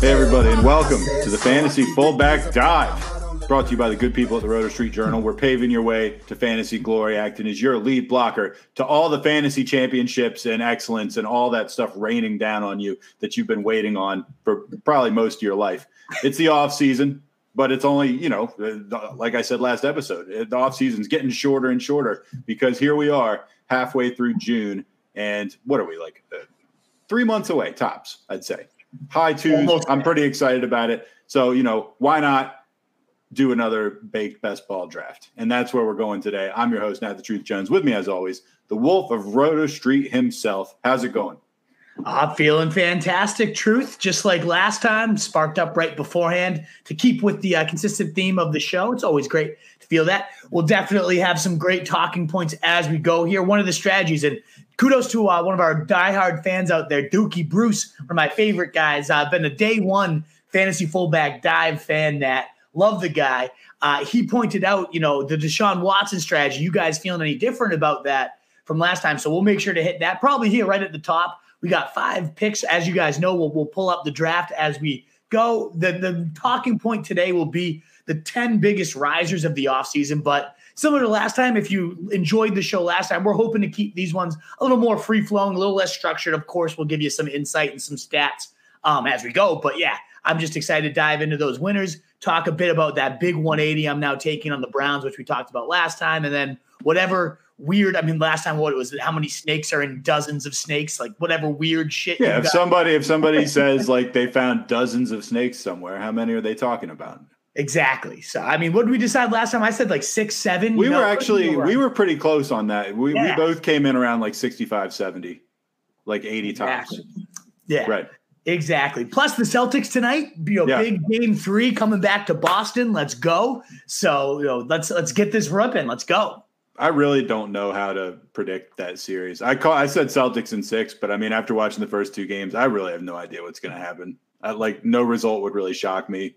Hey, everybody, and welcome to the Fantasy Fullback Dive. Brought to you by the good people at the Roto Street Journal. We're paving your way to fantasy glory, acting as your lead blocker to all the fantasy championships and excellence and all that stuff raining down on you that you've been waiting on for probably most of your life. It's the off season, but it's only, you know, like I said last episode, the off season's getting shorter and shorter because here we are halfway through June. And what are we like? Uh, three months away, tops, I'd say. High twos. Almost. I'm pretty excited about it. So, you know, why not do another baked best ball draft? And that's where we're going today. I'm your host, Nat the Truth Jones. With me, as always, the Wolf of Roto Street himself. How's it going? I'm feeling fantastic. Truth, just like last time, sparked up right beforehand to keep with the uh, consistent theme of the show. It's always great to feel that. We'll definitely have some great talking points as we go here. One of the strategies, and kudos to uh, one of our diehard fans out there, Dookie Bruce, one of my favorite guys. I've been a day one fantasy fullback dive fan. That love the guy. Uh, he pointed out, you know, the Deshaun Watson strategy. You guys feeling any different about that from last time? So we'll make sure to hit that probably here right at the top. We got five picks. As you guys know, we'll, we'll pull up the draft as we go. The, the talking point today will be the 10 biggest risers of the offseason. But similar to last time, if you enjoyed the show last time, we're hoping to keep these ones a little more free flowing, a little less structured. Of course, we'll give you some insight and some stats um, as we go. But yeah, I'm just excited to dive into those winners, talk a bit about that big 180 I'm now taking on the Browns, which we talked about last time, and then whatever weird. I mean, last time what it was how many snakes are in dozens of snakes, like whatever weird shit. Yeah, if got. somebody if somebody says like they found dozens of snakes somewhere, how many are they talking about? Exactly. So I mean, what did we decide last time? I said like six, seven. We were actually we were pretty close on that. We, we both came in around like 65 70 like 80 tops. Exactly. yeah, Right. Exactly. Plus the Celtics tonight, you know, Yeah. big game three coming back to Boston. Let's go. So you know, let's let's get this ripping. Let's go. I really don't know how to predict that series. I call I said Celtics in 6, but I mean after watching the first two games, I really have no idea what's going to happen. I, like no result would really shock me.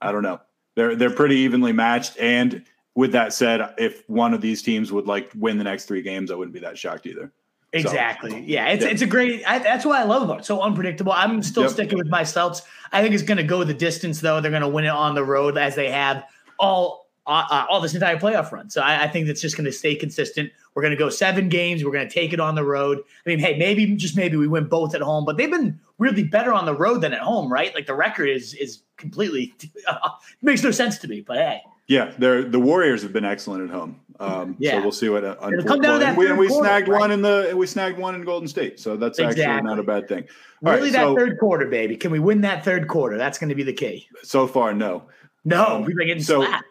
I don't know. They're they're pretty evenly matched and with that said, if one of these teams would like win the next 3 games, I wouldn't be that shocked either. Exactly. yeah, it's yeah. it's a great. I, that's what I love about it. So unpredictable. I'm still Yep. sticking with my Celtics. I think it's going to go the distance though. They're going to win it on the road as they have all uh, uh, all this entire playoff run. So I, I think that's just going to stay consistent. We're going to go seven games. We're going to take it on the road. I mean, hey, maybe just maybe we win both at home, but they've been really better on the road than at home, right? Like the record is is completely makes no sense to me. But hey, Yeah, they're the Warriors have been excellent at home. Um, Yeah. so we'll see what uh, down to that we, third we quarter, snagged right? one in the we snagged one in Golden State, so that's actually not a bad thing. All really right, that so third quarter, baby. Can we win that third quarter? That's going to be the key. so far, no. No, Um, we've been getting so- slapped.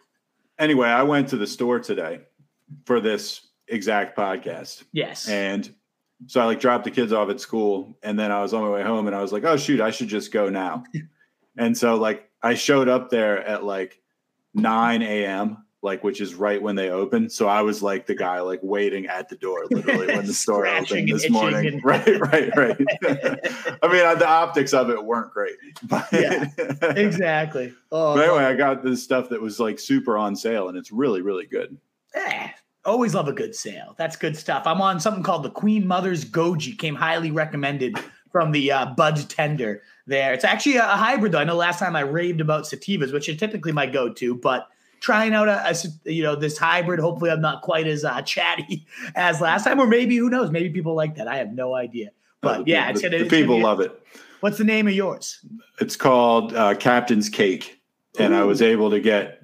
Anyway, I went to the store today for this exact podcast, Yes. and so I like dropped the kids off at school, and then I was on my way home, and I was like, oh shoot, I should just go now. and so like I showed up there at like nine a.m. Like which is right when they open. So I was like the guy like waiting at the door literally when the store opened this morning. and- Right, right, right. I mean, the optics of it weren't great. But, Yeah. exactly. Oh, but anyway, I got this stuff that was like super on sale, and it's really, really good. eh, always love a good sale. That's good stuff. I'm on something called the Queen Mother's Goji. Came highly recommended from the uh, Bud Tender. There, it's actually a, a hybrid though. I know last time I raved about sativas, which are typically my go-to, but trying out a you know this hybrid. Hopefully, I'm not quite as uh, chatty as last time, or maybe who knows? Maybe people like that. I have no idea. But Uh, the- yeah, it's gonna. the it's gonna people be- love it. What's the name of yours? It's called uh, Captain's Cake, and I was able to get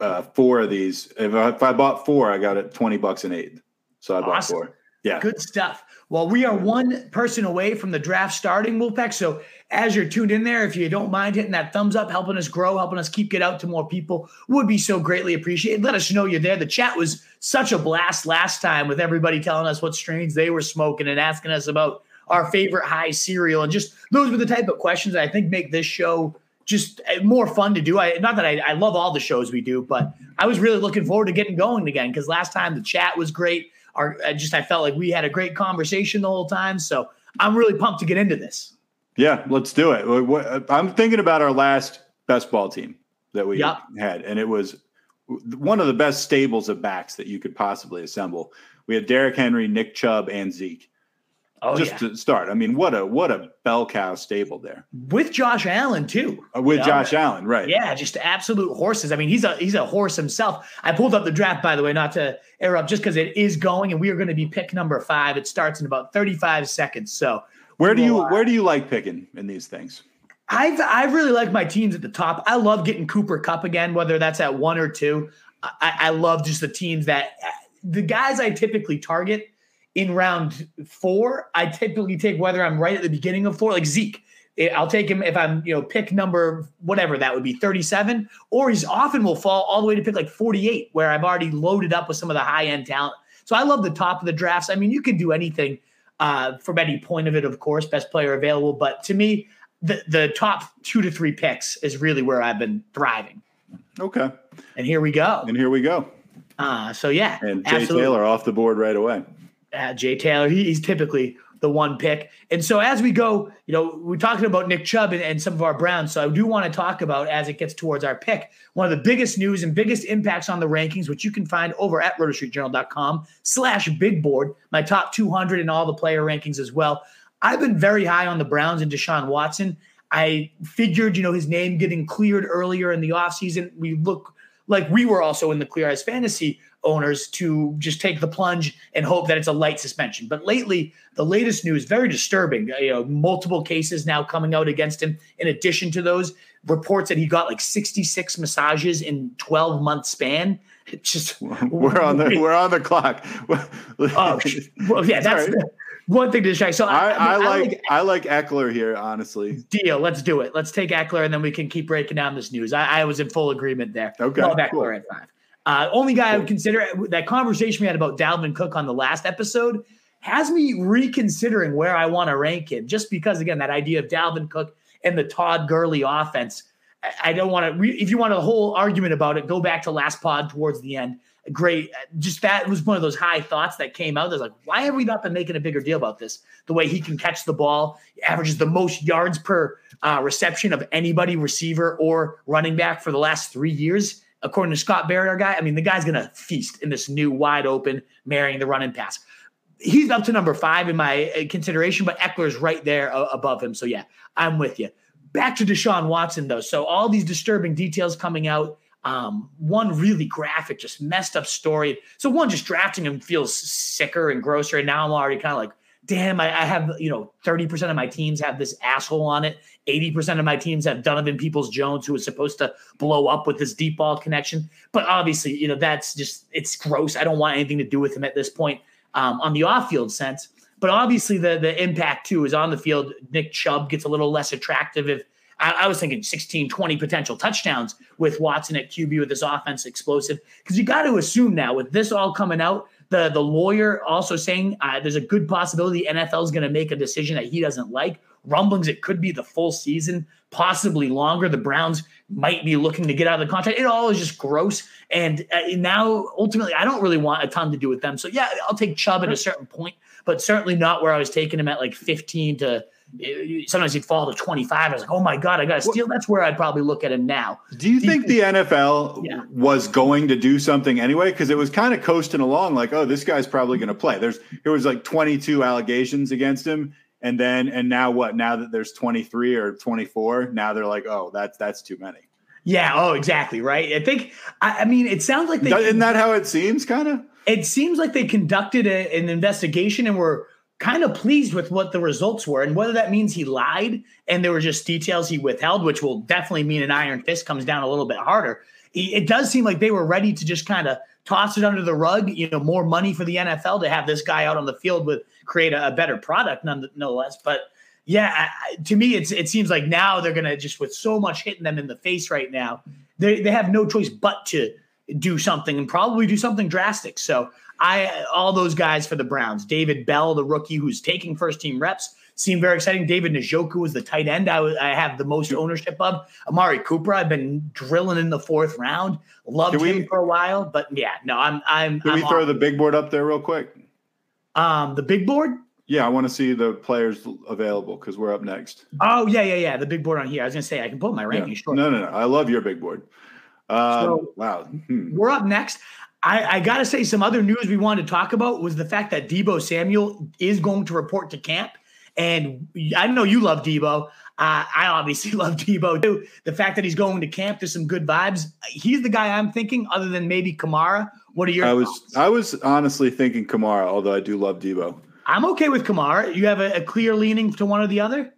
uh, four of these. If I, if I bought four, I got it twenty bucks an eight. So I bought Awesome. four. Yeah, Good stuff. Well, we are one person away from the draft starting, Wolfpack. So as you're tuned in there, if you don't mind hitting that thumbs up, helping us grow, helping us keep get out to more people, would be so greatly appreciated. Let us know you're there. The chat was such a blast last time with everybody telling us what strains they were smoking and asking us about our favorite high cereal. And just those were the type of questions that I think make this show just uh, more fun to do. I not that I, I love all the shows we do, but I was really looking forward to getting going again because last time the chat was great. Our I just I felt like we had a great conversation the whole time. So I'm really pumped to get into this. Yeah, let's do it. I'm thinking about our last best ball team that we yep. had, and it was one of the best stables of backs that you could possibly assemble. We had Derrick Henry, Nick Chubb, and Zeke. Oh, just yeah. to start, I mean, what a what a bell cow stable there with Josh Allen too. Uh, with Josh Allen, right? Yeah, just absolute horses. I mean, he's a he's a horse himself. I pulled up the draft by the way, not to air up, just because it is going, and we are going to be pick number five. It starts in about thirty five seconds. So where do you uh, where do you like picking in these things? I've I really like my teams at the top. I love getting Cooper Kupp again, whether that's at one or two. I, I love just the teams that the guys I typically target in round four, I typically take whether I'm right at the beginning of four, like Zeke. I'll take him if I'm, you know, pick number whatever that would be 37, or he's often will fall all the way to pick like 48, where I've already loaded up with some of the high end talent. So I love the top of the drafts. I mean, you can do anything uh, from any point of it, of course, best player available. But to me, the the top two to three picks is really where I've been thriving. Okay. And here we go. And here we go. Uh, so yeah. And Jay absolutely. Taylor off the board right away uh, Jay Taylor. He, he's typically the one pick. And so as we go, you know, we're talking about Nick Chubb and, and, some of our Browns. So I do want to talk about as it gets towards our pick, one of the biggest news and biggest impacts on the rankings, which you can find over at rotostreetjournal.com slash big board, my top 200 and all the player rankings as well. I've been very high on the Browns and Deshaun Watson. I figured, you know, his name getting cleared earlier in the offseason. We look like we were also in the clear as fantasy owners to just take the plunge and hope that it's a light suspension. But lately, the latest news very disturbing. You know, multiple cases now coming out against him. In addition to those reports that he got like 66 massages in 12 month span. It's just we're on the we're on the clock. oh, well, yeah, that's the, one thing to check. So I, I, I, mean, I like, like I like Ekeler here, honestly. Deal. Let's do it. Let's take Ekeler, and then we can keep breaking down this news. I, was in full agreement there. Okay, Love Ekeler cool. at five. Uh, only guy I would consider that conversation we had about Dalvin Cook on the last episode has me reconsidering where I want to rank him, just because again that idea of Dalvin Cook and the Todd Gurley offense. I, don't want to. Re- if you want a whole argument about it, go back to last pod towards the end. Great, just that was one of those high thoughts that came out. There's like, why have we not been making a bigger deal about this? The way he can catch the ball, averages the most yards per uh, reception of anybody receiver or running back for the last three years according to Scott Barrett, our guy, I mean, the guy's going to feast in this new wide open, marrying the run and pass. He's up to number five in my uh, consideration, but Ekeler's right there uh, above him. So, yeah, I'm with you. Back to Deshaun Watson, though. So, all these disturbing details coming out. Um, one really graphic, just messed up story. So, one, just drafting him feels sicker and grosser. And now I'm already kind of like, damn, I, I, have, you know, 30% of my teams have this asshole on it. 80% of my teams have Donovan Peoples Jones, who is supposed to blow up with this deep ball connection. But obviously, you know, that's just, it's gross. I don't want anything to do with him at this point um, on the off field sense. But obviously, the, the impact too is on the field. Nick Chubb gets a little less attractive if I, was thinking 16, 20 potential touchdowns with Watson at QB with this offense explosive. Because you got to assume now, with this all coming out, the the lawyer also saying uh, there's a good possibility NFL is going to make a decision that he doesn't like. Rumblings it could be the full season, possibly longer. The Browns might be looking to get out of the contract. It all is just gross. And uh, now, ultimately, I don't really want a ton to do with them. So yeah, I'll take Chubb at a certain point, but certainly not where I was taking him at like 15 to sometimes he'd fall to 25. I was like, oh my God, I got to steal. That's where I'd probably look at him now. Do you think the NFL yeah. was going to do something anyway? Because it was kind of coasting along like, oh, this guy's probably going to play. There's there was like 22 allegations against him. And then and now what? Now that there's 23 or 24, now they're like, oh, that's that's too many. Yeah. Oh, exactly. Right. I think. I, I mean, it sounds like they. Isn't that how it seems? Kind of. It seems like they conducted a, an investigation and were kind of pleased with what the results were. And whether that means he lied and there were just details he withheld, which will definitely mean an iron fist comes down a little bit harder. It does seem like they were ready to just kind of toss it under the rug, you know, more money for the NFL to have this guy out on the field with create a, a better product nonetheless. But yeah, I, to me, it's it seems like now they're gonna just with so much hitting them in the face right now, they they have no choice but to do something and probably do something drastic. So I all those guys for the Browns. David Bell, the rookie who's taking first team reps, seemed very exciting. David Njoku is the tight end I, I have the most ownership of. Amari Cooper, I've been drilling in the fourth round. Loved Can we- him for a while, but yeah, no, I'm I'm. Can I'm we throw the big board up there real quick? um the big board? Yeah, I want to see the players available because we're up next. Oh yeah, yeah, yeah. The big board on here. I was gonna say I can pull my Yeah. ranking. No, no, no. I love your big board. Um, So- wow. Hmm. We're up next. I, I got to say, some other news we wanted to talk about was the fact that Deebo Samuel is going to report to camp. And I know you love Deebo. Uh, I obviously love Deebo too. The fact that he's going to camp, there's some good vibes. He's the guy I'm thinking, other than maybe Kamara. What are your I was thoughts? I was honestly thinking Kamara, although I do love Deebo. I'm okay with Kamara. You have a, a clear leaning to one or the other?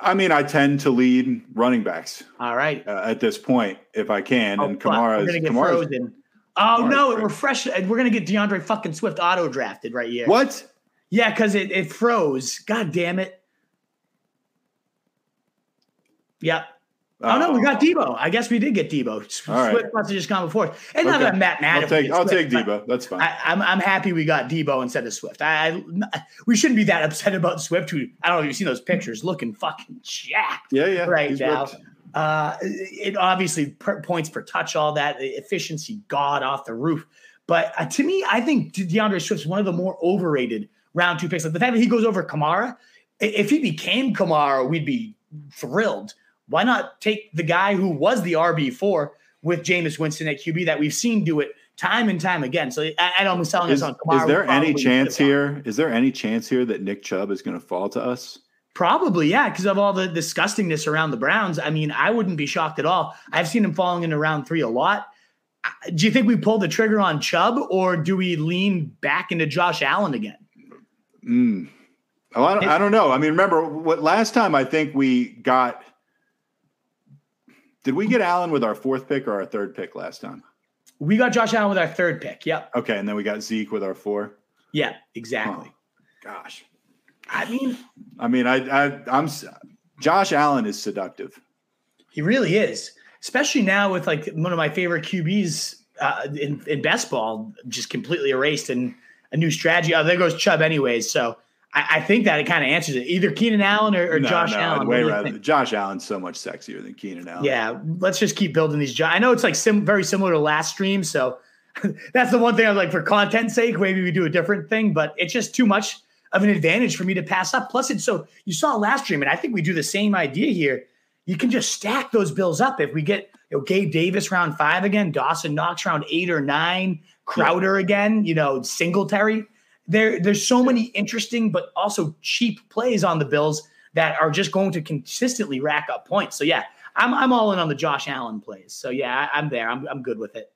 I mean, I tend to lead running backs All right. uh, at this point if I can, Oh, and Kamara is gonna get Kamara's- frozen. Oh no, it refreshed. We're gonna get D'Andre fucking Swift auto drafted right here. What? Yeah, because it, it froze. God damn it. Yep. Oh no, we got oh. Deebo. I guess we did get Deebo. S- All right. Swift must have just gone before. And not Okay. that I'm that mad I'll take I'll Swift, take Deebo. That's fine. I, I'm I'm happy we got Deebo instead of Swift. I, I we shouldn't be that upset about Swift. Who I don't know if you've seen those pictures, looking fucking jacked yeah, yeah. right he's now. ripped. Uh, it obviously per, points per touch, all that efficiency, god off the roof. But uh, to me, I think De- D'Andre Swift's one of the more overrated round two picks. Like the fact that he goes over Kamara, if he became Kamara, we'd be thrilled. Why not take the guy who was the RB four with Jameis Winston at QB that we've seen do it time and time again? So I, I know I'm selling Is, us on Kamara. is there any chance should have gone. here? Is there any chance here that Nick Chubb is going to fall to us? Probably, yeah, because of all the disgustingness around the Browns. I mean, I wouldn't be shocked at all. I've seen him falling into round three a lot. Do you think we pull the trigger on Chubb or do we lean back into Josh Allen again? Mm. Oh, I don't, I don't know. I mean, remember what last time I think we got. Did we get Allen with our fourth pick or our third pick last time? We got Josh Allen with our third pick. Yep. Okay, and then we got Zeke with our four. Yeah, exactly. Gosh, I mean, I mean, I, I, I'm. Josh Allen is seductive. he really is, especially now with like one of my favorite QBs uh, in, in best ball just completely erased and a new strategy. Oh, there goes Chubb, anyways. So I, I think that it kind of answers it. Either Keenan Allen or, or No, Josh no, Allen. I'd way rather. Josh Allen's so much sexier than Keenan Allen. Yeah, let's just keep building these. Jo- I know it's like sim- very similar to last stream, so that's the one thing I'm like for content's sake, maybe we do a different thing, but it's just too much of an advantage for me to pass up. Plus, it's so you saw last stream, and I think we do the same idea here. You can just stack those bills up if we get you know, Gabe Davis round five again, Dawson Knox round eight or nine, Crowder again, you know, Singletary. There, there's so many interesting but also cheap plays on the Bills that are just going to consistently rack up points. So yeah, I'm I'm all in on the Josh Allen plays. So yeah, I, I'm there. I'm I'm good with it.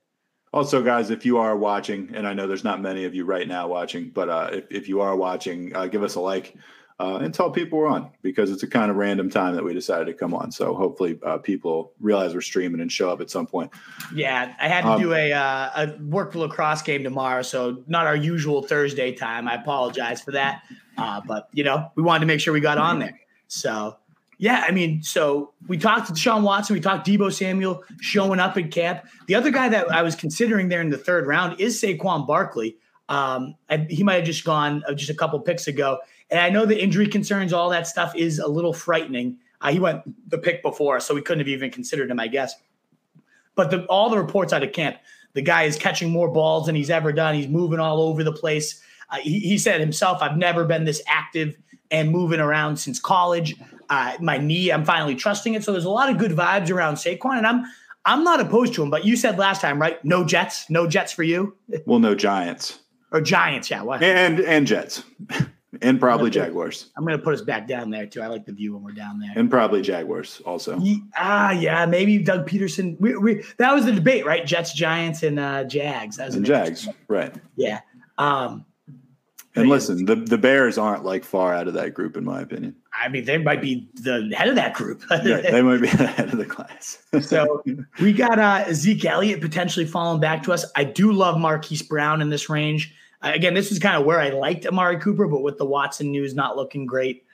Also, guys, if you are watching, and I know there's not many of you right now watching, but uh, if, if you are watching, uh, give us a like uh, and tell people we're on because it's a kind of random time that we decided to come on. So hopefully, uh, people realize we're streaming and show up at some point. Yeah, I had to Um, do a uh, a work lacrosse game tomorrow, so not our usual Thursday time. I apologize for that, uh, but you know we wanted to make sure we got on there. So yeah, I mean, so we talked to Sean Watson, we talked Deebo Samuel showing up in camp. The other guy that I was considering there in the third round is Saquon Barkley. Um, I, he might have just gone uh, just a couple picks ago, and I know the injury concerns, all that stuff is a little frightening. Uh, he went the pick before, so we couldn't have even considered him, I guess. But the, all the reports out of camp, the guy is catching more balls than he's ever done. He's moving all over the place. Uh, he, he said himself, "I've never been this active and moving around since college. Uh, my knee, I'm finally trusting it." So there's a lot of good vibes around Saquon, and I'm I'm not opposed to him. But you said last time, right? No Jets, no Jets for you Well, no Giants or Giants? Yeah, what? and and Jets and probably Okay. Jaguars I'm gonna put us back down there too. I like the view when we're down there. and probably Jaguars also. Ah, yeah, maybe Doug Pederson. We, we, that was the debate, right? Jets, Giants, and uh, Jags. That was And Jags, right? Yeah. Um, And listen, the the Bears aren't like far out of that group, in my opinion. I mean, they might be the head of that group. Yeah, they might be the head of the class. so we got uh, Zeke Elliott potentially falling back to us. I do love Marquise Brown in this range. Uh, again, this is kind of where I liked Amari Cooper, but with the Watson news not looking great,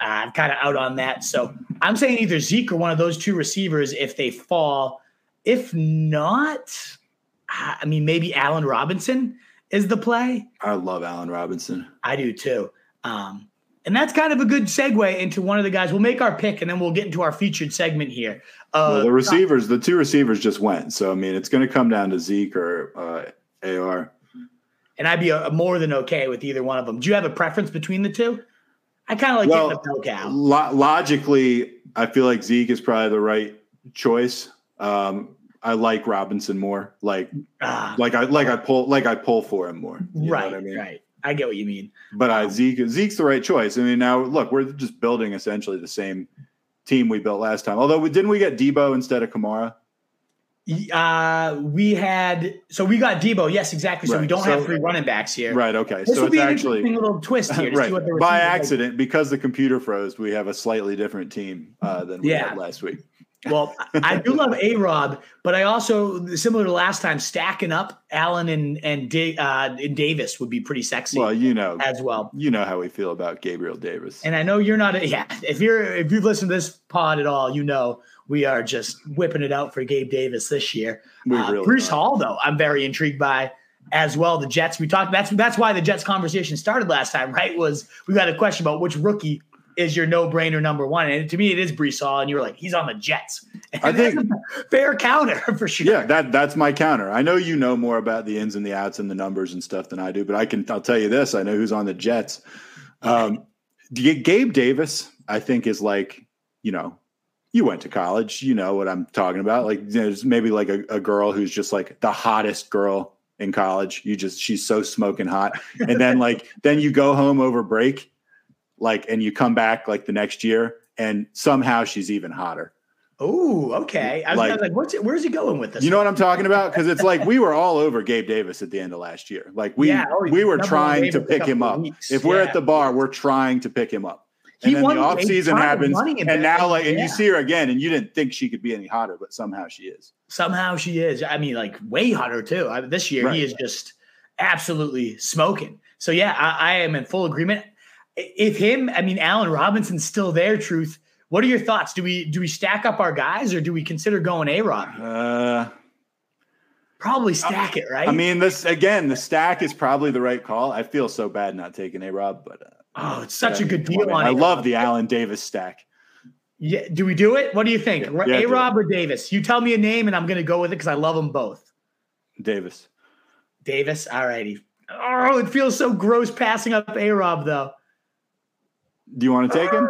uh, I'm kind of out on that. So I'm saying either Zeke or one of those two receivers if they fall. If not, I mean, maybe Allen Robinson is the play. I love Allen Robinson. I do too. Um, And that's kind of a good segue into one of the guys. We'll make our pick and then we'll get into our featured segment here. Uh, well, the receivers, the two receivers just went. So, I mean, it's going to come down to Zeke or uh, AR. And I'd be uh, more than okay with either one of them. Do you have a preference between the two? I kind of like well, getting the cow. Lo- logically, I feel like Zeke is probably the right choice. Um, I like Robinson more. Like, ah, like I like I pull like I pull for him more. right. I mean? Right. I get what you mean. But uh, Zeke Zeke's the right choice. I mean, now look, we're just building essentially the same team we built last time. Although, we, didn't we get Deebo instead of Kamara? Uh, we had so we got Deebo. Yes, exactly. So right. we don't so, have three running backs here. Right. Okay. This so it's actually a little twist here. right. By accident, like. because the computer froze, we have a slightly different team uh, than we yeah. had last week. Well, I do love A Rob, but I also similar to last time, stacking up Allen and and, da- uh, and Davis would be pretty sexy. Well, you know as well. You know how we feel about Gabriel Davis, and I know you're not. A, yeah, if you're if you've listened to this pod at all, you know we are just whipping it out for Gabe Davis this year. Uh, really Bruce are. Hall, though, I'm very intrigued by as well. The Jets we talked. That's that's why the Jets conversation started last time, right? Was we got a question about which rookie is your no-brainer number one. And to me, it is Breece Hall, and you were like, he's on the Jets. And I think fair counter for sure. Yeah, that that's my counter. I know you know more about the ins and the outs and the numbers and stuff than I do, but I can I'll tell you this: I know who's on the Jets. Um, Gabe Davis, I think, is like you know. You went to college, you know what I'm talking about. Like, there's maybe like a, a girl who's just like the hottest girl in college. You just she's so smoking hot, and then like then you go home over break like and you come back like the next year and somehow she's even hotter. Oh, okay. I was like, like what's it, where's he going with this? You know what I'm talking about? Because it's like we were all over Gabe Davis at the end of last year. Like we yeah, oh, we were trying to pick him up. Weeks. If we're at the bar, we're trying to pick him up. And he then the off season happens, and now like, and yeah. you see her again, and you didn't think she could be any hotter, but somehow she is. Somehow she is. I mean, like way hotter too. I, this year right. he is just absolutely smoking. So yeah, I, I am in full agreement if him, I mean, Allen Robinson's still there, truth. What are your thoughts? Do we do we stack up our guys or do we consider going A Rob? Uh, probably stack it, right? I mean, this again, the stack is probably the right call. I feel so bad not taking A Rob, but uh, oh, it's such a good deal on. I love the Allen Davis stack. Yeah, do we do it? What do you think? Yeah, a Rob or Davis? You tell me a name and I'm going to go with it because I love them both. Davis. Davis. All righty. Oh, it feels so gross passing up A Rob though. Do you want to take him?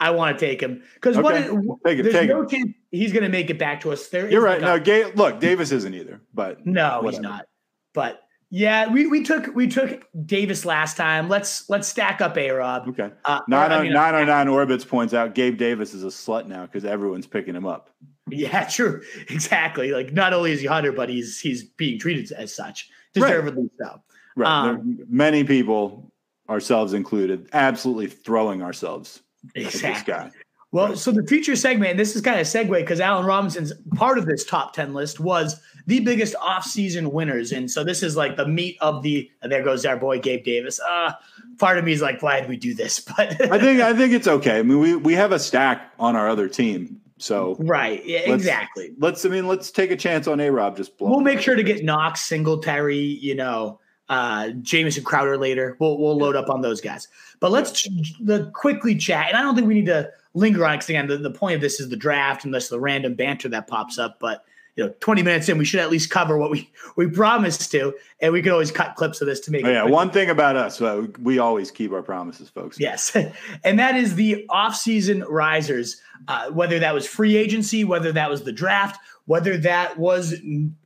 I want to take him because okay. what? Take it, there's take no him. chance he's going to make it back to us. There, you're right. No, Gay, look, Davis isn't either, but no, whatever. he's not. But yeah, we, we took we took Davis last time. Let's let's stack up A Rob. Okay. Uh, 909 Orbits points out Gabe Davis is a slut now because everyone's picking him up. Yeah, true. Exactly. Like not only is he Hunter, but he's he's being treated as such, deservedly right. so. Right. Um, many people ourselves included, absolutely throwing ourselves exactly. at this guy. Well, right. so the feature segment, this is kind of a segue because Allen Robinson's part of this top 10 list was the biggest offseason winners. And so this is like the meat of the, there goes our boy Gabe Davis. Uh, part of me is like, why did we do this? But I think, I think it's okay. I mean, we, we have a stack on our other team. So right, yeah, let's, exactly. Let's, I mean, let's take a chance on A Rob. Just blow. we'll make sure to get Knox, Singletary, you know, uh, Jamison Crowder later. We'll we'll load up on those guys. But let's the quickly chat, and I don't think we need to linger on because again, the, the point of this is the draft, and this the random banter that pops up. But you know, 20 minutes in, we should at least cover what we we promised to, and we could always cut clips of this to make. Oh, yeah, one thing about us, uh, we always keep our promises, folks. Yes, and that is the off-season risers. Uh, whether that was free agency, whether that was the draft, whether that was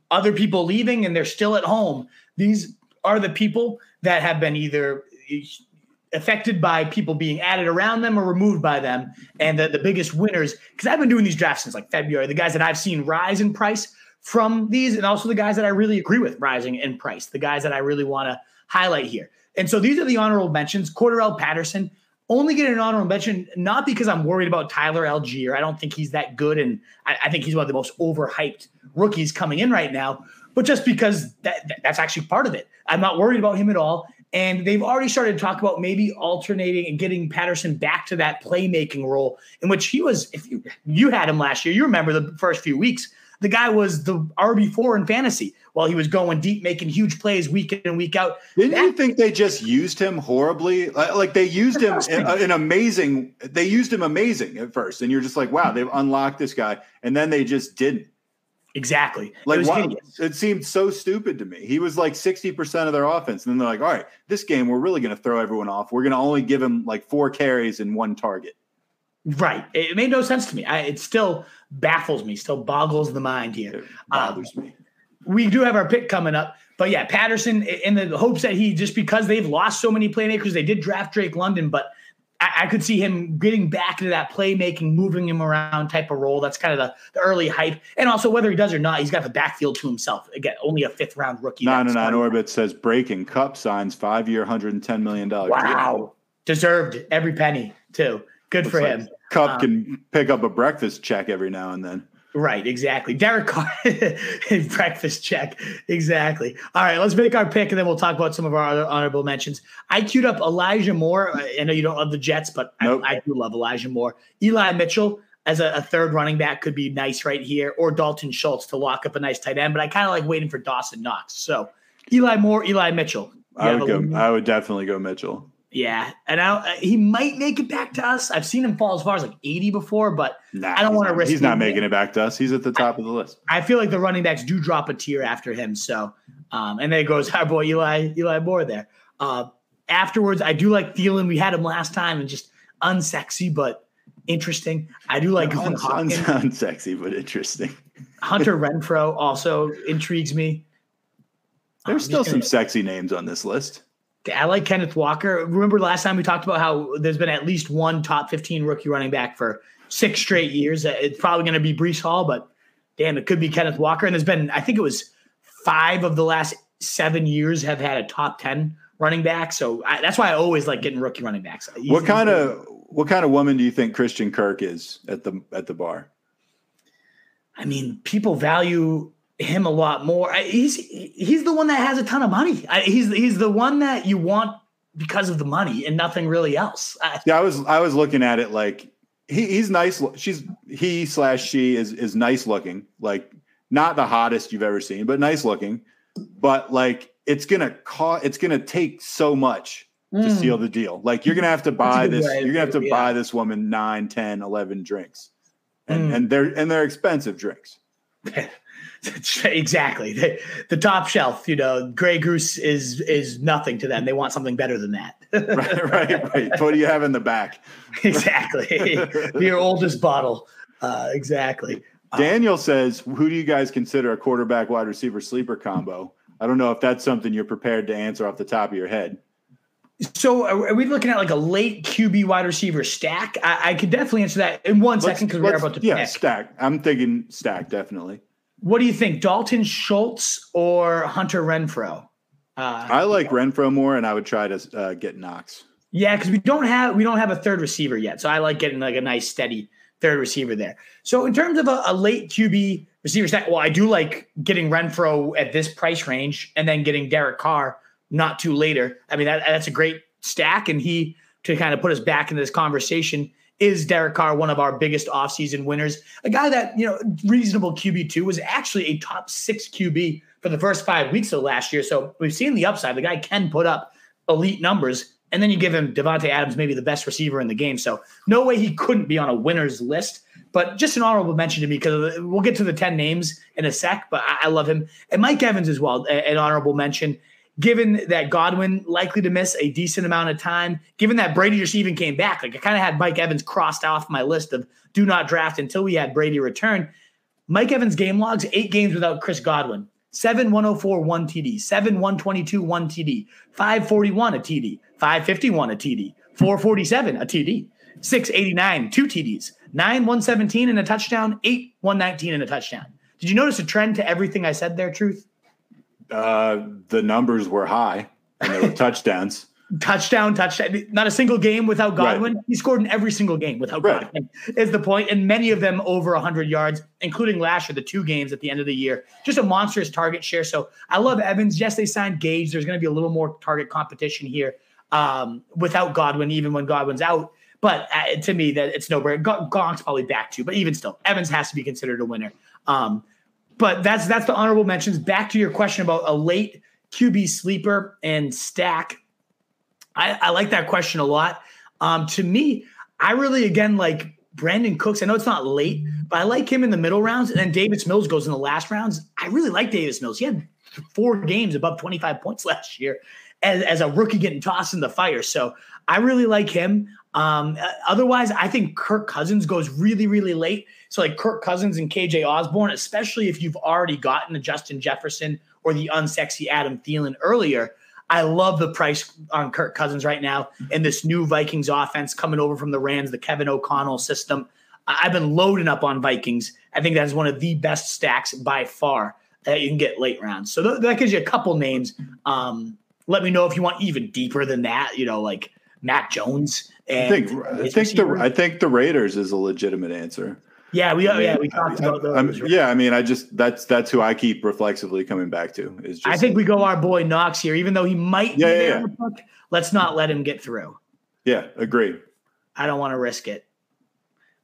other people leaving and they're still at home. These are the people that have been either affected by people being added around them or removed by them. And the, the biggest winners, because I've been doing these drafts since like February, the guys that I've seen rise in price from these, and also the guys that I really agree with rising in price, the guys that I really want to highlight here. And so these are the honorable mentions. Cordarrelle Patterson, only getting an honorable mention, not because I'm worried about Tyler Allgeier. I don't think he's that good. And I, I think he's one of the most overhyped rookies coming in right now but just because that, that's actually part of it. I'm not worried about him at all. And they've already started to talk about maybe alternating and getting Patterson back to that playmaking role in which he was. If you you had him last year, you remember the first few weeks. The guy was the RB four in fantasy while he was going deep, making huge plays week in and week out. Didn't That- you think they just used him horribly? Like, they used him in, in amazing. They used him amazing at first, and you're just like, wow, they've unlocked this guy, and then they just didn't. Exactly. Like it it seemed so stupid to me. He was like 60% of their offense. And then they're like, all right, this game, we're really going to throw everyone off. We're going to only give him like four carries and one target. Right. It made no sense to me. I, it still baffles me, still boggles the mind here. It um, bothers me. We do have our pick coming up. But yeah, Patterson, in the hopes that he, just because they've lost so many playmakers, they did draft Drake London, but I, I could see him getting back into that playmaking, moving him around type of role. That's kind of the, the early hype. And also, whether he does or not, he's got the backfield to himself. Again, only a fifth round rookie. Nine that's and nine orbit says breaking Kupp signs five year, $110 million. deal. Wow. Deserved every penny, too. Good for Looks him. like Kupp um, can pick up a breakfast check every now and then. Right, exactly. Derek Carr, breakfast check. Exactly. All right, let's make our pick and then we'll talk about some of our other honorable mentions. I queued up Elijah Moore. I know you don't love the Jets, but Nope. I, I do love Elijah Moore. Eli Mitchell as a, a third running back could be nice right here, or Dalton Schultz to lock up a nice tight end, but I kind of like waiting for Dawson Knox. So Eli Moore, Eli Mitchell. I would go. I would definitely go Mitchell. Yeah, and I he might make it back to us. I've seen him fall as far as like 80 before, but Nah, I don't wanna risk He's not making it back to us. He's at the top of the list. I feel like the running backs do drop a tier after him. So, um, and there goes our boy Eli Eli Moore there. Uh, afterwards, I do like Thielen. We had him last time and just unsexy but interesting. I do like Sounds Hopkins. unsexy, but interesting. Hunter Renfrow also intrigues me. There's still some gonna- sexy names on this list. I like Kenneth Walker. Remember last time we talked about how there's been at least one top 15 rookie running back for six straight years. Uh, It's probably going to be Breece Hall, but damn, it could be Kenneth Walker. And there's been, I think it was five of the last seven years have had a top 10 running back. So I, that's why I always like getting rookie running backs. He's- What kind of what kind of woman do you think Christian Kirk is at the at the bar? I mean, people value him a lot more. I- He's he's the one that has a ton of money. I, he's he's the one that you want because of the money and nothing really else. I, Yeah, I was I was looking at it like he, he's nice. She's he slash she is is nice looking. Like not the hottest you've ever seen, but nice looking. But like it's gonna cost. It's gonna take so much to Mm. seal the deal. Like you're gonna have to buy this. You're gonna have to it, buy this woman 9, 10, 11 drinks, and Mm. and they're and they're expensive drinks. exactly the, the top shelf you know gray goose is is nothing to them they want something better than that right, right, right. What do you have in the back? exactly your oldest bottle uh, exactly Daniel says, "Who do you guys consider a quarterback wide receiver sleeper combo?" I don't know if that's something you're prepared to answer off the top of your head. so are, are we looking at like a late qb wide receiver stack i, I could definitely answer that in one second because we're about to yeah, pick stack. I'm thinking stack definitely. What do you think dalton schultz or hunter renfrow uh, I like Renfrow more, and I would try to uh, get Knox. Yeah, because we don't have we don't have a third receiver yet, so I like getting like a nice steady third receiver there. So in terms of a, a late QB receiver stack, well, I do like getting Renfrow at this price range, and then getting Derek Carr not too later. I mean that that's a great stack, and he to kind of put us back into this conversation is Derek Carr one of our biggest offseason winners? A guy that you know reasonable QB two was actually a top six QB for the first five weeks of last year. So we've seen the upside. The guy can put up elite numbers. And then you give him Davante Adams, maybe the best receiver in the game. So no way he couldn't be on a winner's list. But just an honorable mention to me because we'll get to the 10 names in a sec, but I, I love him. And Mike Evans as well, an honorable mention. Given that Godwin likely to miss a decent amount of time, given that Brady just even came back, like I kind of had Mike Evans crossed off my list of do not draft until we had Brady return. Mike Evans game logs, eight games without Chris Godwin. 7 104, 1 TD, 7 122, 1 TD, 541, a TD, 551, a TD, 447, a TD, 689, two TDs, 9 117 and a touchdown, 8 119 and a touchdown. Did you notice a trend to everything I said there, Truth? Uh, the numbers were high, and there were touchdowns. touchdown, touchdown. Not a single game without Godwin. Right. He scored in every single game without right. Godwin. Is the point, and many of them over 100 yards, including last year, the two games at the end of the year. Just a monstrous target share. So I love Evans. Yes, they signed Gage. There's going to be a little more target competition here um, without Godwin, even when Godwin's out. But uh, to me, that it's no brainer. Gronk's probably back too, but even still, Evans has to be considered a winner. Um, but that's that's the honorable mentions. Back to your question about a late QB sleeper and stack. I, I like that question a lot. Um, to me, I really again like Brandin Cooks. I know it's not late, but I like him in the middle rounds. And then Davis Mills goes in the last rounds. I really like Davis Mills. He had four games above 25 points last year as, as a rookie getting tossed in the fire. So I really like him. Um, otherwise, I think Kirk Cousins goes really, really late. So like Kirk Cousins and KJ Osborn, especially if you've already gotten a Justin Jefferson or the unsexy Adam Thielen earlier. I love the price on Kirk Cousins right now and this new Vikings offense coming over from the Rams, the Kevin O'Connell system. I've been loading up on Vikings. I think that's one of the best stacks by far that you can get late rounds. So that gives you a couple names. Um, let me know if you want even deeper than that. You know, like Matt Jones. I think I think the I think the Raiders is a legitimate answer. Yeah, we I mean, yeah we talked I, about those. Right? Yeah, I mean, I just that's that's who I keep reflexively coming back to. Is just I think like, we go our boy Knox here, even though he might yeah, yeah, yeah. let's not let him get through. Yeah, agree. I don't want to risk it.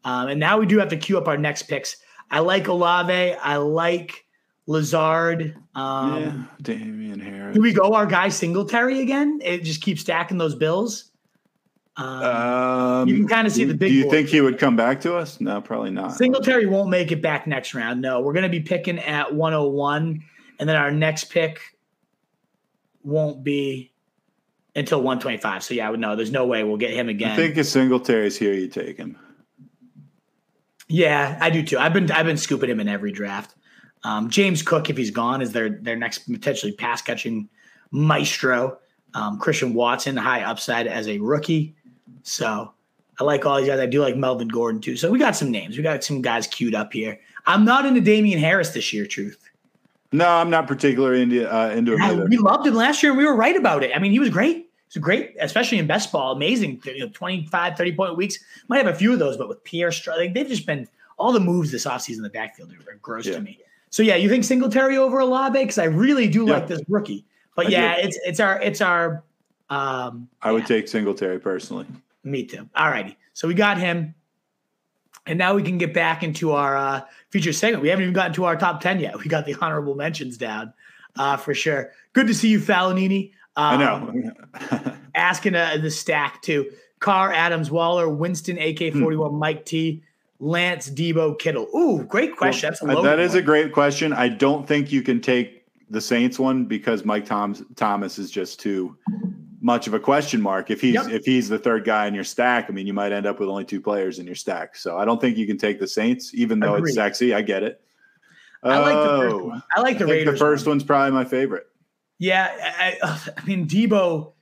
Um, and now we do have to queue up our next picks. I like Olave. I like Lazard. Um, yeah, Damien Harris. Do we go our guy Singletary again? It just keeps stacking those bills. Um, um, you can kind of see the big. Do you think he would come back to us? No, probably not. Singletary won't make it back next round. No, we're going to be picking at 101, and then our next pick won't be until 125. So yeah, I would know. There's no way we'll get him again. I think if Singletary's here, you take him. Yeah, I do too. I've been I've been scooping him in every draft. Um, James Cook, if he's gone, is their their next potentially pass catching maestro. Um, Christian Watson, high upside as a rookie. So I like all these guys. I do like Melvin Gordon too. So we got some names. We got some guys queued up here. I'm not into Damien Harris this year, truth. No, I'm not particularly into uh, into him yeah, We loved him last year and we were right about it. I mean, he was great. He's great, especially in best ball. Amazing. You know, 25, 30 point weeks. Might have a few of those, but with Pierre Strong, they've just been all the moves this offseason in the backfield are gross yeah. to me. So yeah, you think Singletary over Olave? Because I really do yeah. like this rookie. But I yeah, do. it's it's our it's our um I would take Singletary personally. Me too. All righty. So we got him. And now we can get back into our uh, feature segment. We haven't even gotten to our top 10 yet. We got the honorable mentions down uh, for sure. Good to see you, Falanini. Um, I know. asking uh, the stack too. Carr, Adams, Waller, Winston, AK 41, hmm. Mike T, Lance, Deebo, Kittle. Ooh, great question. Well, uh, that is one. a great question. I don't think you can take the Saints one because Mike Thomas, Thomas is just too much of a question mark. If he's yep. if he's the third guy in your stack, I mean, you might end up with only two players in your stack. So I don't think you can take the Saints, even though Agreed. it's sexy. I get it. I like the first oh, one. I like the I Raiders. The first one. one's probably my favorite. Yeah, I, I mean Deebo.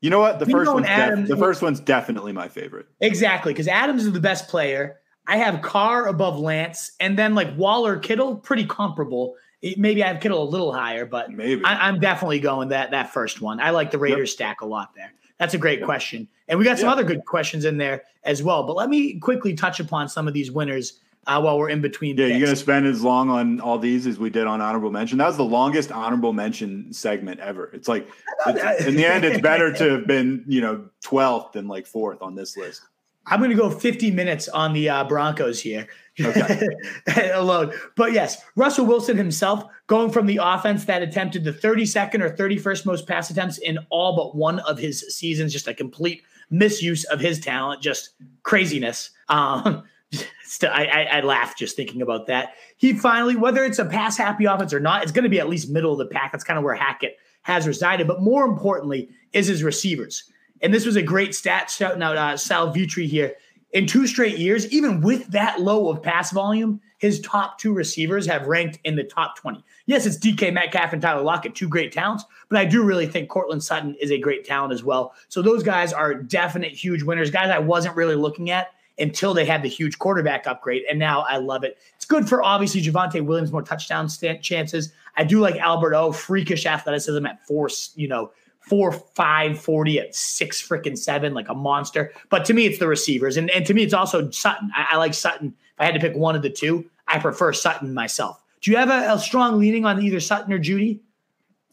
You know what? The Deebo first one's def- the first one's definitely my favorite. Exactly, because Adams is the best player. I have Carr above Lance, and then like Waller, Kittle, pretty comparable. Maybe I have Kittle a little higher, but maybe I, am definitely going that that first one. I like the Raiders yep. stack a lot there. That's a great yep. question, and we got some yep. other good questions in there as well. But let me quickly touch upon some of these winners uh, while we're in between. Yeah, picks. you're going to spend as long on all these as we did on honorable mention. That was the longest honorable mention segment ever. It's like it's, in the end, it's better to have been you know 12th than like fourth on this list. I'm going to go 50 minutes on the uh, Broncos here okay. alone. But yes, Russell Wilson himself going from the offense that attempted the 32nd or 31st most pass attempts in all but one of his seasons, just a complete misuse of his talent, just craziness. Um, I, I, I laugh just thinking about that. He finally, whether it's a pass happy offense or not, it's going to be at least middle of the pack. That's kind of where Hackett has resided. But more importantly, is his receivers. And this was a great stat shouting out uh, Sal Vetri here. In two straight years, even with that low of pass volume, his top two receivers have ranked in the top 20. Yes, it's DK Metcalf and Tyler Lockett, two great talents, but I do really think Courtland Sutton is a great talent as well. So those guys are definite huge winners, guys I wasn't really looking at until they had the huge quarterback upgrade. And now I love it. It's good for obviously Javonte Williams, more touchdown chances. I do like Albert O, freakish athleticism at force, you know, four, five, 40 at six freaking seven, like a monster. But to me, it's the receivers. And, and to me, it's also Sutton. I, I like Sutton. If I had to pick one of the two, I prefer Sutton myself. Do you have a, a strong leaning on either Sutton or Jeudy?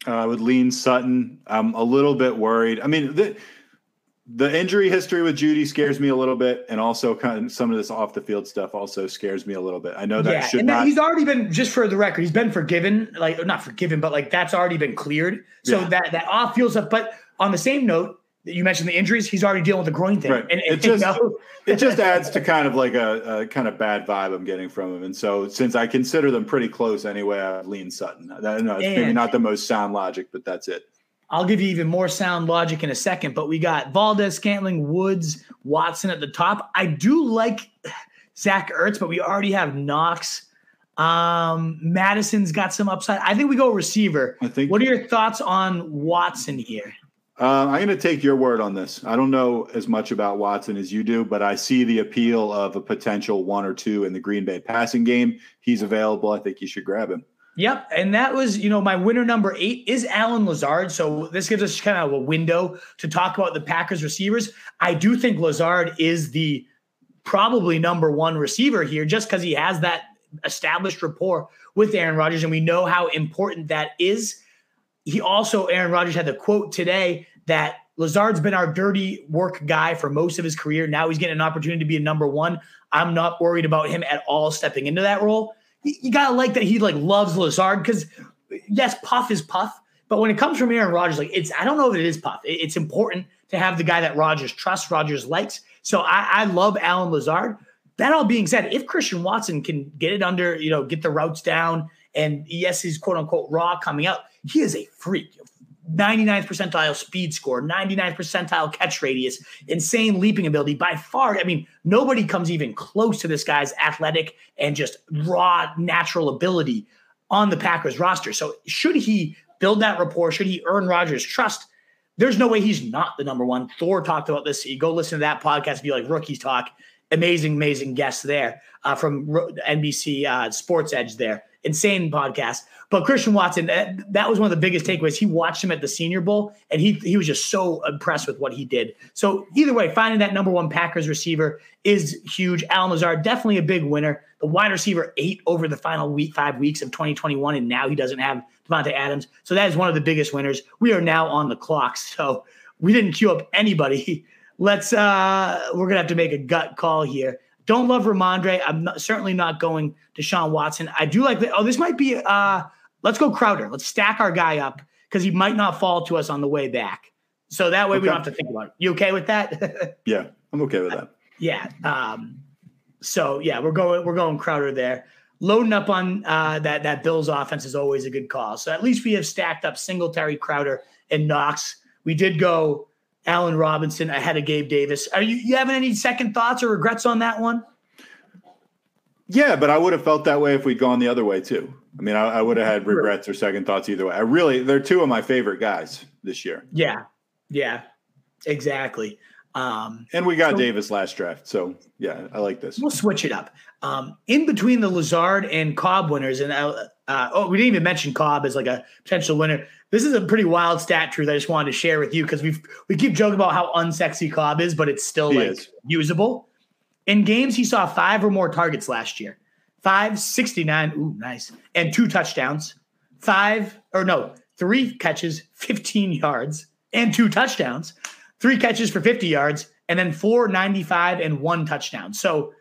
Uh, I would lean Sutton. I'm a little bit worried. I mean, the, the injury history with Jeudy scares me a little bit, and also kind of some of this off the field stuff also scares me a little bit. I know that yeah, should and not. he's already been just for the record, he's been forgiven, like not forgiven, but like that's already been cleared. So Yeah. that that off field stuff. But on the same note, you mentioned the injuries, he's already dealing with the groin thing. Right. And, It just- you know, it just adds to kind of like a, a kind of bad vibe I'm getting from him. And so, since I consider them pretty close anyway, I lean Sutton. I know it's maybe not the most sound logic, but that's it. I'll give you even more sound logic in a second, but we got Valdes, Scantling, Woods, Watson at the top. I do like Zach Ertz, but we already have Knox. Um, Madison's got some upside. I think we go receiver. I think. What are your thoughts on Watson here? Uh, I'm going to take your word on this. I don't know as much about Watson as you do, but I see the appeal of a potential one or two in the Green Bay passing game. He's available. I think you should grab him. Yep. And that was, you know, my winner number eight is Allen Lazard. So this gives us kind of a window to talk about the Packers receivers. I do think Lazard is the probably number one receiver here just because he has that established rapport with Aaron Rodgers. And we know how important that is. He also, Aaron Rodgers had the quote today that Lazard's been our dirty work guy for most of his career. Now he's getting an opportunity to be a number one. I'm not worried about him at all stepping into that role you, gotta like that he like loves Lazard because yes, Puff is Puff, but when it comes from Aaron Rodgers, like it's I don't know if it is Puff. It- it's important to have the guy that Rodgers trusts, Rodgers likes. So I, I love Allen Lazard. That all being said, if Christian Watson can get it under, you know, get the routes down, and yes, he's quote unquote raw coming out, he is a freak. 99th percentile speed score, 99th percentile catch radius, insane leaping ability. By far, I mean, nobody comes even close to this guy's athletic and just raw natural ability on the Packers roster. So, should he build that rapport? Should he earn Rodgers' trust? There's no way he's not the number one. Thor talked about this. You go listen to that podcast you like rookies talk. Amazing, amazing guest there uh, from NBC uh, Sports Edge there. Insane podcast. But Christian Watson, that, that was one of the biggest takeaways. He watched him at the Senior Bowl, and he he was just so impressed with what he did. So either way, finding that number one Packers receiver is huge. Allen Lazard definitely a big winner. The wide receiver eight over the final week five weeks of 2021, and now he doesn't have Davante Adams. So that is one of the biggest winners. We are now on the clock, so we didn't queue up anybody. Let's uh we're gonna have to make a gut call here. Don't love Rhamondre. I'm not, certainly not going to Sean Watson. I do like that. Oh, this might be uh let's go Crowder. Let's stack our guy up because he might not fall to us on the way back. So that way we don't have to think about it. You okay with that? Yeah, I'm okay with that. yeah. Um, so yeah, we're going we're going Crowder there. Loading up on uh, that that Bills offense is always a good call. So at least we have stacked up Singletary, Crowder, and Knox. We did go Allen Robinson ahead of Gabe Davis. Are you, you having any second thoughts or regrets on that one? Yeah, but I would have felt that way if we'd gone the other way too. I mean, I, I would have had regrets or second thoughts either way. I really, they're two of my favorite guys this year, Yeah, yeah, exactly. Um, and we got So- Davis last draft, so yeah, I like this. We'll switch it up. Um, in between the Lazard and Cobb winners, and uh, uh, oh, we didn't even mention Cobb as like a potential winner. This is a pretty wild stat truth I just wanted to share with you because we we keep joking about how unsexy Cobb is, but it's still He like is. usable. In games, he saw five or more targets last year. Five, 69, ooh, nice, and two touchdowns. Five, or no, three catches, 15 yards, and two touchdowns. Three catches for 50 yards, and then four 95 and one touchdown. So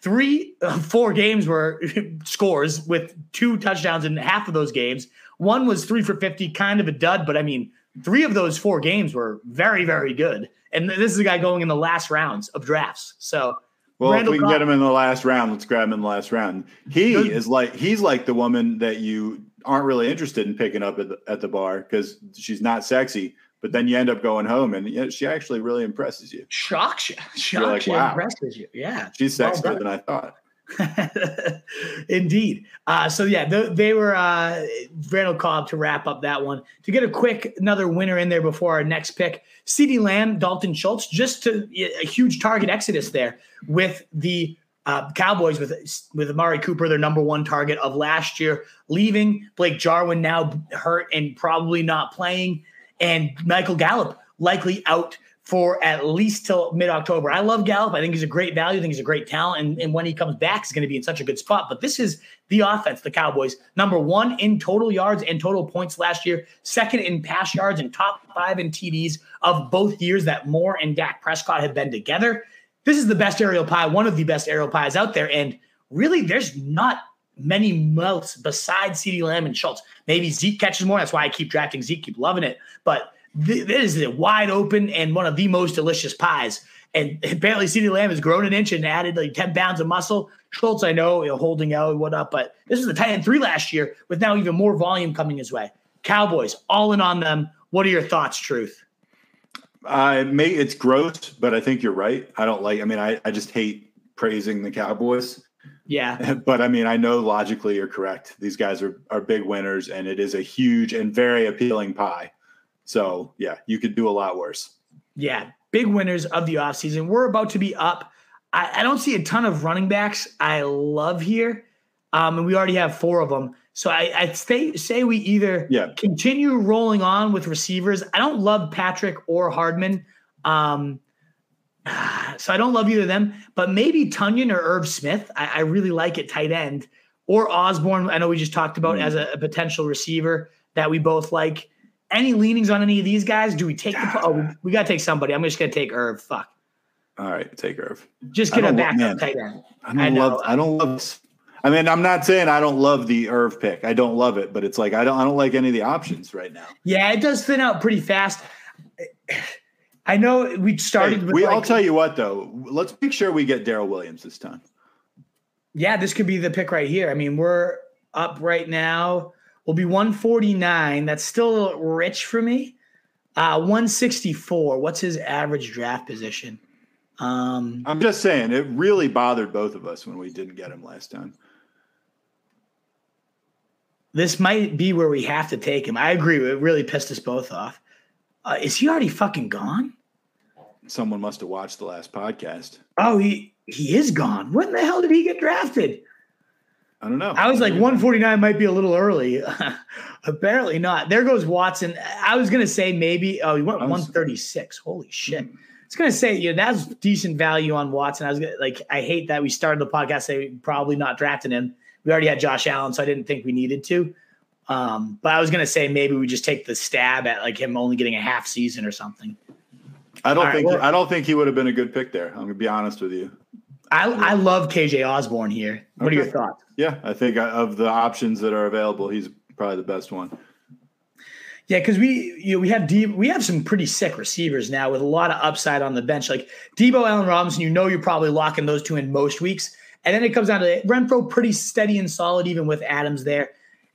three, uh, four games were scores with two touchdowns in half of those games. One was three for 50, kind of a dud, but I mean, three of those four games were very, very good. And this is a guy going in the last rounds of drafts. So, Well, Randall if we can Cobb. get him in the last round, let's grab him in the last round. He Good. is like he's like the woman that you aren't really interested in picking up at the, at the bar because she's not sexy, but then you end up going home and yeah, she actually really impresses you. shocks you, shocks like, you, wow. impresses you. Yeah. She's sexier done. than I thought. Indeed. Uh, so yeah, they, they were uh, Randall Cobb to wrap up that one. To get a quick another winner in there before our next pick, CeeDee Lamb, Dalton Schultz, just to a huge target exodus there with the uh, Cowboys with with Amari Cooper, their number one target of last year, leaving Blake Jarwin now hurt and probably not playing. and Michael Gallup likely out for at least till mid October. I love Gallup. I think he's a great value. I think he's a great talent. And, and when he comes back, he's going to be in such a good spot. But this is the offense, the Cowboys, number one in total yards and total points last year, second in pass yards, and top five in TDs of both years that Moore and Dak Prescott have been together. This is the best aerial pie, one of the best aerial pies out there. And really, there's not many mouths besides CeeDee Lamb and Schultz. Maybe Zeke catches more. That's why I keep drafting Zeke, keep loving it. But this is a wide open and one of the most delicious pies. And apparently, CeeDee Lamb has grown an inch and added like 10 pounds of muscle. Schultz, I know, you know holding out and whatnot, but this is the tight end three last year with now even more volume coming his way. Cowboys, all in on them. What are your thoughts, Truth? I may, it's gross, but I think you're right. I don't like, I mean, I, I just hate praising the Cowboys. Yeah. But I mean, I know logically you're correct. These guys are, are big winners, and it is a huge and very appealing pie. So yeah, you could do a lot worse. Yeah, big winners of the offseason. We're about to be up. I, I, don't see a ton of running backs I love here. Um, and we already have four of them. So I, I say, say we either yeah. continue rolling on with receivers. I don't love Patrick or Hardman. Um, so I don't love either of them, but maybe Tonyan or Irv Smith. I, I really like it tight end or Osborn. I know we just talked about mm. as a, a, potential receiver that we both like any leanings on any of these guys? Do we take the? Oh, we, we got to take somebody. I'm just gonna take Irv. Fuck. All right, take Irv. Just get a backup tight end. I don't I love. I don't love. I mean, I'm not saying I don't love the Irv pick. I don't love it, but it's like I don't. I don't like any of the options right now. Yeah, it does thin out pretty fast. I know we started. Hey, we. Like, I'll tell you what, though. Let's make sure we get Darrel Williams this time. Yeah, this could be the pick right here. I mean, we're up right now will be 149. That's still rich for me. Uh, 164. What's his average draft position? Um, I'm just saying, it really bothered both of us when we didn't get him last time. This might be where we have to take him. I agree. It really pissed us both off. Uh, is he already fucking gone? Someone must have watched the last podcast. Oh, he he is gone. When the hell did he get drafted? I don't know. I was like 149 might be a little early. Apparently not. There goes Watson. I was gonna say maybe. Oh, he went 136. Holy shit. Mm-hmm. I was gonna say, you know, that's decent value on Watson. I was gonna like, I hate that we started the podcast say probably not drafting him. We already had Josh Allen, so I didn't think we needed to. Um, but I was gonna say maybe we just take the stab at like him only getting a half season or something. I don't All think right, well, I don't think he would have been a good pick there. I'm gonna be honest with you. I, I love KJ Osborn here. What okay. are your thoughts? Yeah, I think uh, of the options that are available, he's probably the best one. Yeah, because we you know, we have deep, we have some pretty sick receivers now with a lot of upside on the bench. Like Deebo Allen Robinson, you know you're probably locking those two in most weeks. And then it comes down to Renfrow pretty steady and solid, even with Adams there.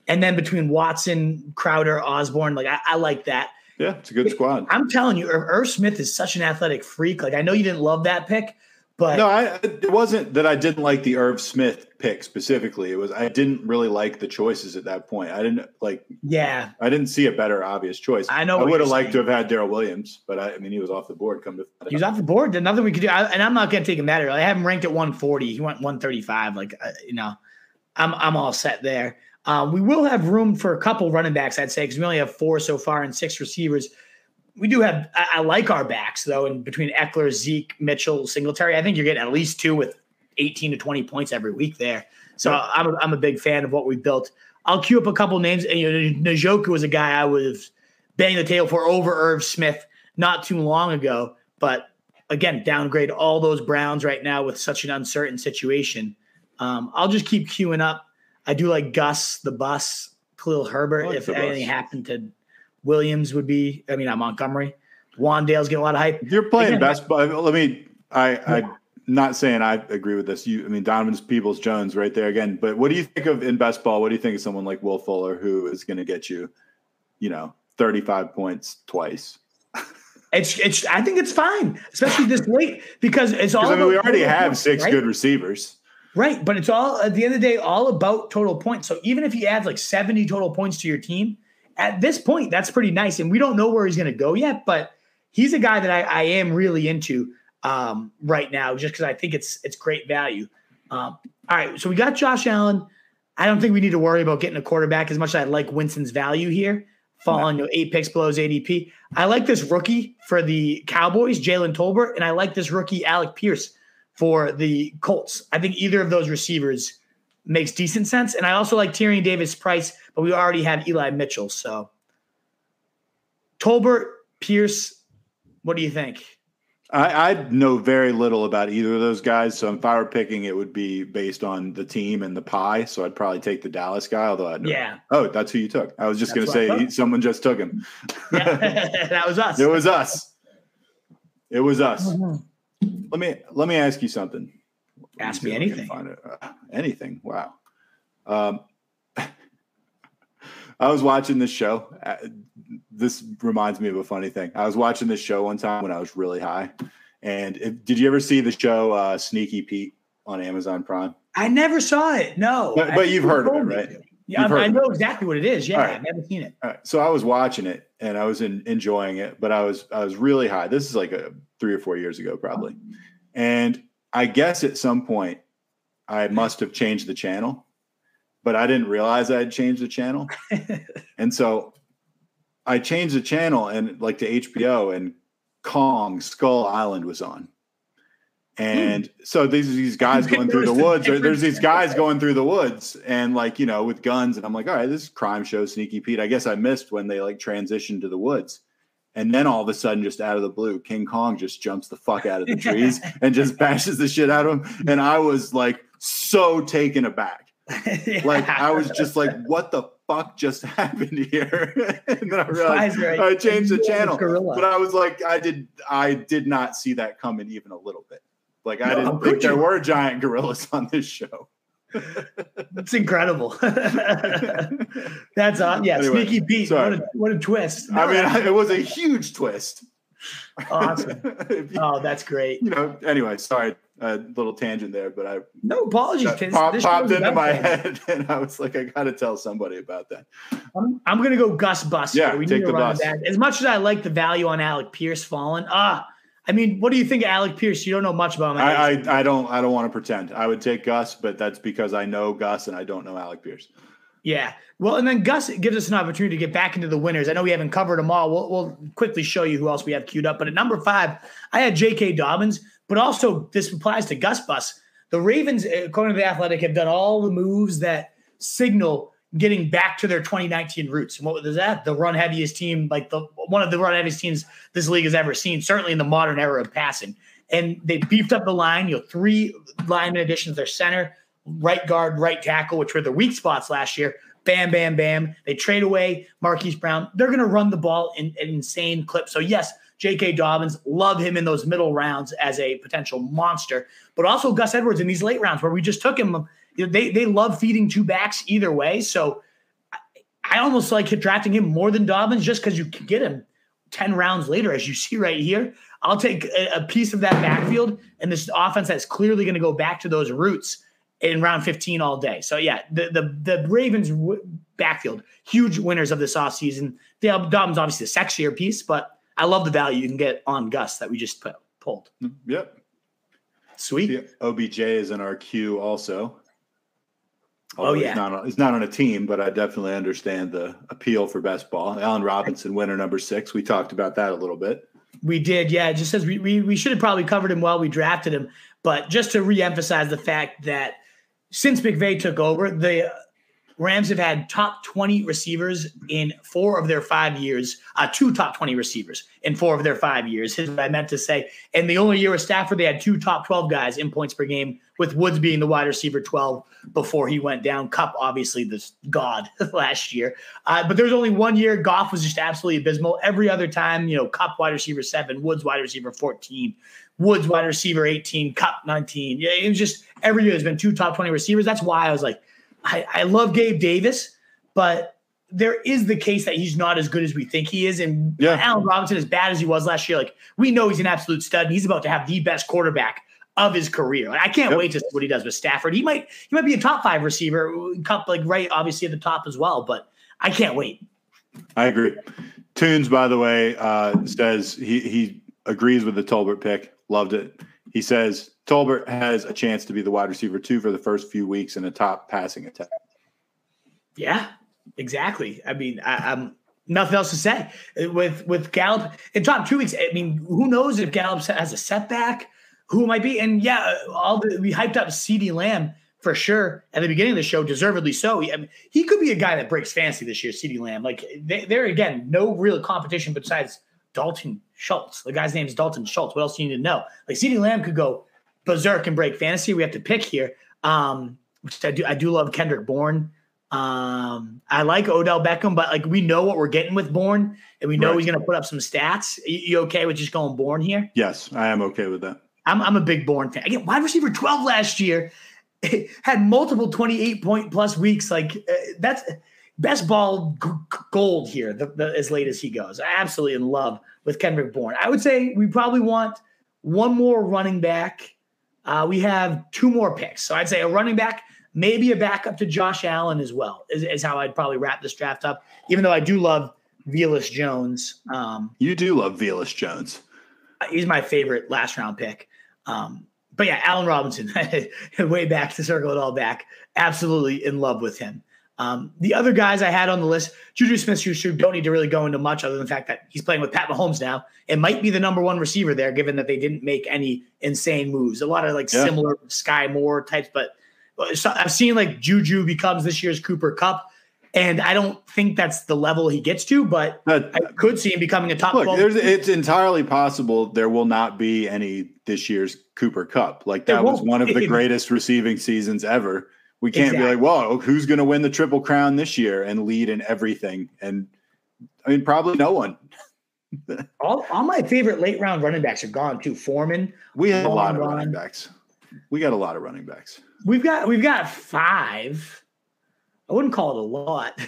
And then between Watson, Crowder, Osborne, like I, I like that. Yeah, it's a good squad. I'm telling you, Irv Smith is such an athletic freak. Like I know you didn't love that pick, but no, I, it wasn't that I didn't like the Irv Smith pick specifically. It was I didn't really like the choices at that point. I didn't like. Yeah, I didn't see a better obvious choice. I know. I would have liked to have had Darrel Williams, but I, I, mean, he was off the board. Come to he was off the board. There's nothing we could do. I, and I'm not going to take him that early. I have him ranked at 140. He went 135. Like uh, you know, I'm I'm all set there. Um, we will have room for a couple running backs, I'd say, because we only have four so far and six receivers we do have. I, I, like our backs though, and between Ekeler, Zeke, Mitchell, Singletary, I think you're getting at least two with 18 to 20 points every week there. So yeah. I'm a, I'm a big fan of what we built. I'll queue up a couple names. And, you know, Njoku was a guy I was banging the table for over Irv Smith not too long ago, but again, downgrade all those Browns right now with such an uncertain situation. Um, I'll just keep queuing up. I do like Gus the Bus, Khalil Herbert. Like if anything bus. happened to Williams would be. I mean, not Montgomery. Wan'Dale's getting a lot of hype. You're playing Again, best. Let me. I. I not saying I agree with this. You, I mean, Donovan's Peoples Jones right there again. But what do you think of in best ball? What do you think of someone like Will Fuller who is going to get you, you know, 35 points twice? It's, it's, I think it's fine, especially this late because it's all. I mean, we already have points, six right? good receivers. Right. But it's all, at the end of the day, all about total points. So even if he adds like 70 total points to your team, at this point, that's pretty nice. And we don't know where he's going to go yet, but he's a guy that I, I am really into um, right now, just because I think it's it's great value. Um, all right, so we got Josh Allen. I don't think we need to worry about getting a quarterback as much as I like Winston's value here. falling know, eight picks below his ADP. I like this rookie for the Cowboys, Jalen Tolbert, and I like this rookie Alec Pierce for the Colts. I think either of those receivers makes decent sense, and I also like Tyrion Davis Price, but we already have Eli Mitchell, so Tolbert, Pierce. What do you think? I, I know very little about either of those guys, so if I were picking, it would be based on the team and the pie. So I'd probably take the Dallas guy. Although I know, Yeah. oh, that's who you took. I was just going to say he, someone just took him. Yeah, that was us. it was us. It was us. Mhm. Let me let me ask you something. Ask me anything. find it. Uh, anything. Wow. Um, I was watching this show. Uh, This reminds me of a funny thing. I was watching this show one time when I was really high. And it, did you ever see the show uh, Sneaky Pete on Amazon Prime? I never saw it. No, But, but you've heard of it, right? Yeah, I, heard I of know exactly what it is. Yeah, right. I've never seen it. Right. So I was watching it and I was in, enjoying it, but I was I was really high. This is like a three or four years ago, probably. And I guess at some point I must have changed the channel, but I didn't realize I had changed the channel. and so I changed the channel and like to HBO and Kong Skull Island was on. And so these these guys going through the woods, or there's these guys going through the woods and like, you know, with guns. And I'm like, all right, this is crime show, Sneaky Pete. I guess I missed when they like transitioned to the woods. And then all of a sudden, just out of the blue, King Kong just jumps the fuck out of the trees and just bashes the shit out of him. And I was like so taken aback. Like I was just like, what the fuck just happened here? and then I realized right? I changed the channel. But I was like, I did I did not see that coming even a little bit. Like I No, didn't think there you? were giant gorillas on this show. It's incredible. That's awesome. Yeah, Anyway, Sneaky Pete. What a, what a twist. I mean, that's it was a huge twist. awesome. You, Oh, that's great. you know, anyway, sorry, a little tangent there, but I No apologies. pop, popped into my head, and I was like, I got to tell somebody about that. I'm, I'm going to go Gus Bus. Yeah, we take need to the bus. As much as I like the value on Alec Pierce falling, ah, I mean, what do you think of Alec Pierce? You don't know much about him. I, I, I don't, I don't want to pretend. I would take Gus, but that's because I know Gus and I don't know Alec Pierce. Yeah. Well, and then Gus gives us an opportunity to get back into the winners. I know we haven't covered them all. We'll, we'll quickly show you who else we have queued up. But at number five, I had J.K. Dobbins, but also this applies to Gus Bus. The Ravens, according to the Athletic, have done all the moves that signal getting back to their 2019 roots. And what was that? The run heaviest team, like the one of the run heaviest teams this league has ever seen, certainly in the modern era of passing. And they beefed up the line, you know, three lineman additions, their center, right guard, right tackle, which were the weak spots last year. Bam, bam, bam. They trade away Marquise Brown. They're going to run the ball in an insane clip. So, yes, J.K. Dobbins, love him in those middle rounds as a potential monster, but also Gus Edwards in these late rounds where we just took him. They, they love feeding two backs either way. So, I, I almost like drafting him more than Dobbins just because you can get him 10 rounds later, as you see right here. I'll take a, a piece of that backfield and this offense that's clearly going to go back to those roots in round 15 all day. So yeah, the the, the Ravens w- backfield, huge winners of this offseason. Dale Dobbins obviously the sexier piece, but I love the value you can get on Gus that we just put, pulled. Mm, yep. Sweet. The OBJ is in our queue also. Oh, yeah. he's not, on, he's not on a team, but I definitely understand the appeal for best ball. Allen Robinson, winner number six. We talked about that a little bit. We did, yeah. It just says we, we we should have probably covered him while we drafted him, but just to reemphasize the fact that since McVay took over, the Rams have had top 20 receivers in four of their five years, uh, two top 20 receivers in four of their five years, is what I meant to say. And the only year with Stafford, they had two top 12 guys in points per game, with Woods being the wide receiver 12 before he went down. Kupp, obviously, this god last year. Uh, but there was only one year Goff was just absolutely abysmal. Every other time, you know, Kupp wide receiver seven, Woods wide receiver 14, Woods wide receiver 18, Kupp 19. Yeah, it was just every year there's been two top 20 receivers. That's why I was like, I, I love Gabe Davis, but there is the case that he's not as good as we think he is. And Yeah. Allen Robinson, as bad as he was last year, like we know he's an absolute stud and he's about to have the best quarterback of his career. Like, I can't Yep. wait to see what he does with Stafford. He might he might be a top five receiver, Kupp like right, obviously at the top as well. But I can't wait. I agree. Tunes, by the way, uh, says he, he agrees with the Tolbert pick. Loved it. He says Tolbert has a chance to be the wide receiver two for the first few weeks in a top passing attack. Yeah, exactly. I mean, I, I'm nothing else to say with with Gallup in top two weeks. I mean, who knows if Gallup has a setback? Who might be? And yeah, all the, we hyped up CeeDee Lamb for sure at the beginning of the show, deservedly so. He, I mean, he could be a guy that breaks fancy this year, CeeDee Lamb. Like they, there again, no real competition besides Dalton Schultz. The guy's name is Dalton Schultz. What else do you need to know? Like CeeDee Lamb could go berserk and break fantasy. We have to pick here. Um, which I do. I do love Kendrick Bourne. Um, I like Odell Beckham, but like we know what we're getting with Bourne, and we know right. he's going to put up some stats. You, you, okay with just going Bourne here? Yes, I am okay with that. I'm, I'm a big Bourne fan. Again, wide receiver 12 last year had multiple 28 point plus weeks. Like uh, that's best ball g- gold here, the, the, as late as he goes. Absolutely in love with Kendrick Bourne. I would say we probably want one more running back. Uh, we have two more picks. So I'd say a running back, maybe a backup to Josh Allen as well, is, is how I'd probably wrap this draft up, even though I do love Velus Jones. Um, you do love Velus Jones. He's my favorite last round pick. Um, but yeah, Allen Robinson, way back to circle it all back. Absolutely in love with him. Um, the other guys I had on the list, Juju Smith Schuster, don't need to really go into much other than the fact that he's playing with Pat Mahomes now. It might be the number one receiver there, given that they didn't make any insane moves. A lot of like yeah. similar Skyy Moore types, but I've seen like Juju becomes this year's Cooper Kupp. And I don't think that's the level he gets to, but, but I could see him becoming a top. Look, it's entirely possible there will not be any this year's Cooper Kupp. Like that was one of the greatest receiving seasons ever. We can't exactly. be like, well, who's going to win the triple crown this year and lead in everything? And I mean, probably no one. all, all my favorite late round running backs are gone too. Foreman. We have a lot of running backs. We got a lot of running backs. We've got we've got five. I wouldn't call it a lot.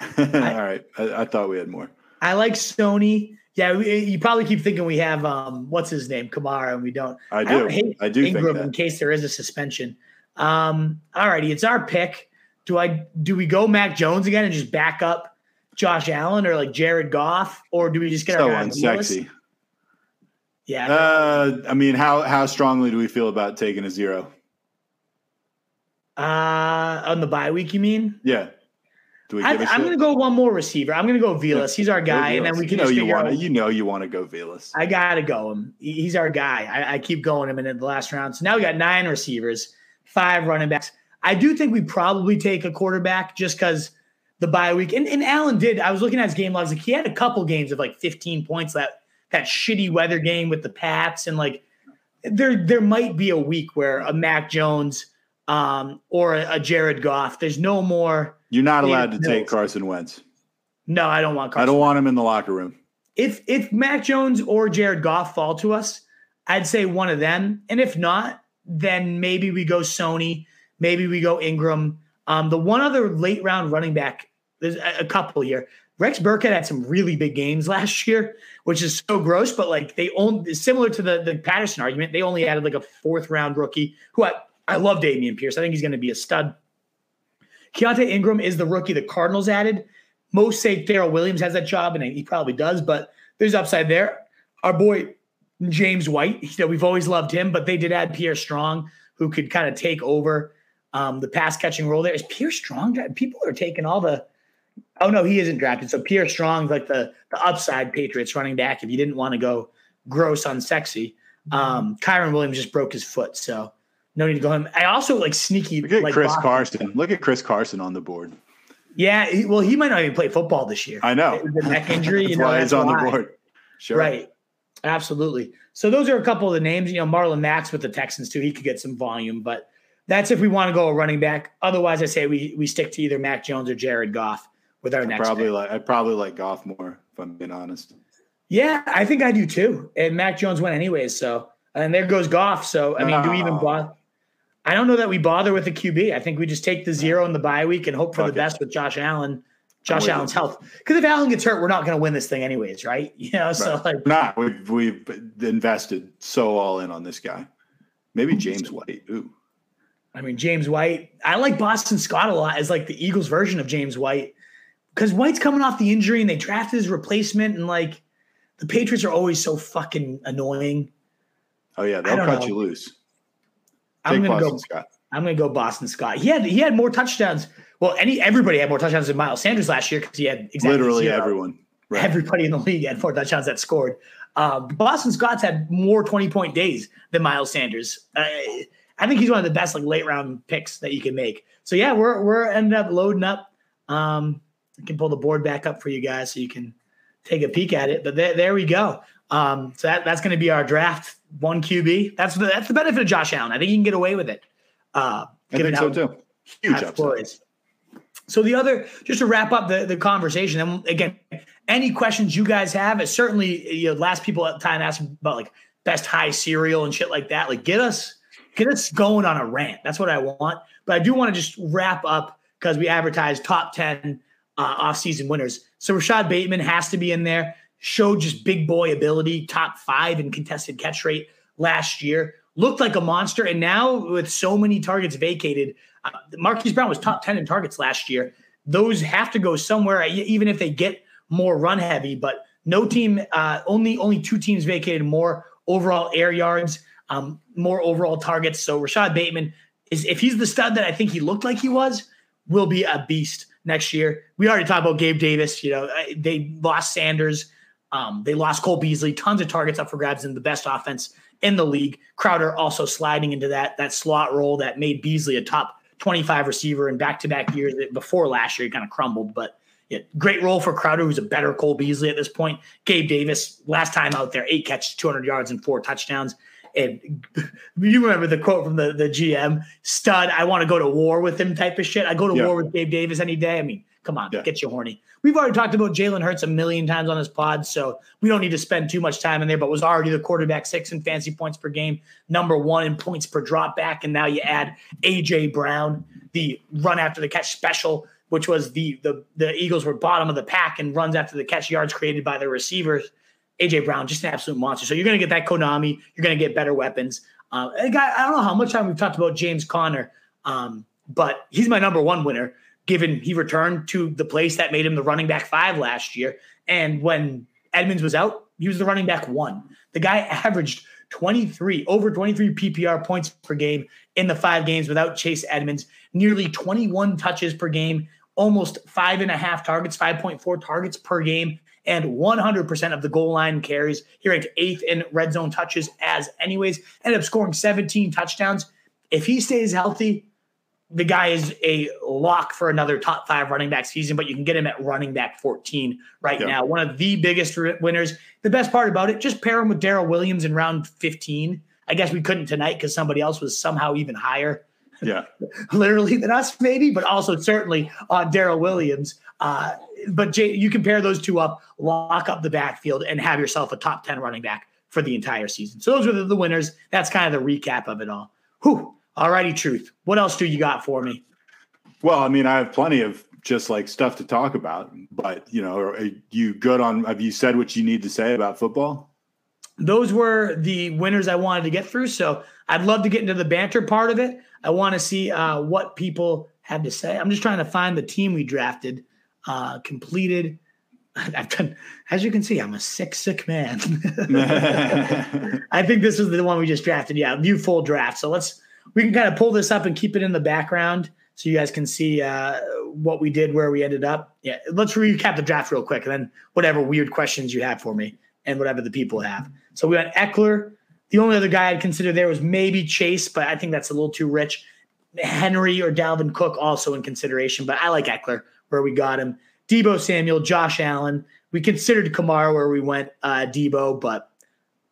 I, all right, I, I, thought we had more. I like Stoney. Yeah, we, you probably keep thinking we have um, what's his name, Kamara, and we don't. I do. I, I do Ingram in case there is a suspension. Um, all righty, it's our pick. Do I do we go Mac Jones again and just back up Josh Allen or like Jared Goff, or do we just get so our unsexy? Yeah. Uh, I mean, how how strongly do we feel about taking a zero? Uh, on the bye week, you mean? Yeah. Do we I, am going to go one more receiver. I'm going to go Velus. He's our guy, and then we can you know you want to. You know you want to go Velus. I got to go him. He's our guy. I, I, keep going him in the last round. So now we got nine receivers, five running backs. I do think we probably take a quarterback just because the bye week. And, and Allen did. I was looking at his game logs. Like he had a couple games of like 15 points. That that shitty weather game with the Pats, and like there there might be a week where a Mac Jones um, or a, a, Jared Goff. There's no more. You're not allowed to take Carson Wentz. No, I don't want. Carson I don't want him in the locker room. If if Mac Jones or Jared Goff fall to us, I'd say one of them. And if not, then maybe we go Sony. Maybe we go Ingram. Um, the one other late round running back. There's a, couple here. Rex Burkhead had some really big games last year, which is so gross. But like they own similar to the the Patterson argument, they only added like a fourth round rookie who I, I love Dameon Pierce. I think he's going to be a stud. Keaontay Ingram is the rookie the Cardinals added. Most say Darrel Williams has that job, and he probably does, but there's upside there. Our boy James White, know, we've always loved him, but they did add Pierre Strong, who could kind of take over um, the pass catching role there. Is Pierre Strong? People are taking all the. Oh no, he isn't drafted. So Pierre Strong's like the the upside Patriots running back. If you didn't want to go gross on sexy, um, Kyren Williams just broke his foot, so no need to go him. I also like sneaky. Look at like Chris Boston. Carson. Look at Chris Carson on the board. Yeah, he, well, he might not even play football this year. I know the neck injury. you know, why he's on why. the board. Sure, right. Absolutely. So those are a couple of the names. You know, Marlon Mack's with the Texans too. He could get some volume, but that's if we want to go a running back. Otherwise, I say we we stick to either Mac Jones or Jared Goff with our I next. Probably pick. like I probably like Goff more if I'm being honest. Yeah, I think I do too. And Mac Jones went anyways. So and there goes Goff. So I mean, do we even bother? I don't know that we bother with the QB. I think we just take the zero in the bye week and hope for the best with Josh Allen, Josh Allen's health. Because if Allen gets hurt, we're not going to win this thing anyways, right? You know, right. so like, not we've we've invested so all in on this guy. Maybe James White. Ooh. I mean, James White. I like Boston Scott a lot as like the Eagles version of James White because White's coming off the injury and they drafted his replacement and like the Patriots are always so fucking annoying. Oh yeah, they'll cut know. you loose. I'm gonna Boston go. Scott. I'm gonna go Boston Scott. He had he had more touchdowns well, any everybody had more touchdowns than Miles Sanders last year because he had exactly Literally zero. everyone. Right. Everybody in the league had more touchdowns that scored. Uh, Boston Scott's had more 20 point days than Miles Sanders. Uh, I think he's one of the best like late round picks that you can make. So yeah, we're we're ended up loading up. Um, I can pull the board back up for you guys so you can take a peek at it. But there, there we go. Um, so that, that's going to be our draft one QB. That's the that's the benefit of Josh Allen. I think he can get away with it. Uh, I think so too. Huge upside. So the other, just to wrap up the, the conversation, and again, any questions you guys have, certainly you know, last people at the time asked about like best high cereal and shit like that. Like get us get us going on a rant. That's what I want. But I do want to just wrap up because we advertised top 10 uh, off-season winners. So Rashod Bateman has to be in there. Showed just big boy ability, top five in contested catch rate last year. Looked like a monster. And now with so many targets vacated, uh, Marquise Brown was top 10 in targets last year. Those have to go somewhere, even if they get more run heavy. But no team, uh, only only two teams vacated more overall air yards, um, more overall targets. So Rashod Bateman is, if he's the stud that I think he looked like he was, will be a beast next year. We already talked about Gabe Davis. You know, they lost Sanders. Um, they lost Cole Beasley, tons of targets up for grabs in the best offense in the league. Crowder also sliding into that that slot role that made Beasley a top 25 receiver in back-to-back years. Before last year, he kind of crumbled, but yeah, great role for Crowder, who's a better Cole Beasley at this point. Gabe Davis, last time out there, eight catches, 200 yards, and four touchdowns. And you remember the quote from the, the GM, stud, I want to go to war with him type of shit. I go to yeah. war with Gabe Davis any day. I mean, come on, yeah. get you horny. We've already talked about Jalen Hurts a million times on this pod, so we don't need to spend too much time in there, but was already the quarterback six in fancy points per game, number one in points per drop back. And now you add AJ Brown, the run after the catch special, which was the the the Eagles were bottom of the pack and runs after the catch yards created by the receivers. AJ Brown, just an absolute monster. So you're going to get that Konami. You're going to get better weapons. Uh, I don't know how much time we've talked about James Conner, um, but he's my number one winner, given he returned to the place that made him the running back five last year. And when Edmonds was out, he was the running back one. The guy averaged 23, over 23 PPR points per game in the five games without Chase Edmonds, nearly 21 touches per game, almost five and a half targets, 5.4 targets per game and 100% of the goal line carries. He ranked eighth in red zone touches as anyways, ended up scoring 17 touchdowns. If he stays healthy, the guy is a lock for another top five running back season, but you can get him at running back 14 right yeah. now. One of the biggest winners. The best part about it, just pair him with Darrel Williams in round 15. I guess we couldn't tonight because somebody else was somehow even higher. Yeah. Literally than us, maybe, but also certainly on Darrel Williams. Uh, but Jay, you compare those two up, lock up the backfield, and have yourself a top 10 running back for the entire season. So those were the, the winners. That's kind of the recap of it all. Whew. All righty, truth. What else do you got for me? Well, I mean, I have plenty of just like stuff to talk about, but you know, are you good on have you said what you need to say about football? Those were the winners I wanted to get through. So I'd love to get into the banter part of it. I want to see uh, what people have to say. I'm just trying to find the team we drafted uh, completed. I've done, as you can see, I'm a sick, sick man. I think this is the one we just drafted. Yeah, view full draft. So let's we can kind of pull this up and keep it in the background so you guys can see uh, what we did, where we ended up. Yeah, let's recap the draft real quick, and then whatever weird questions you have for me and whatever the people have. So we went Ekeler. The only other guy I'd consider there was maybe Chase, but I think that's a little too rich. Henry or Dalvin Cook also in consideration, but I like Ekeler where we got him. Deebo Samuel, Josh Allen. We considered Kamara where we went uh, Deebo, but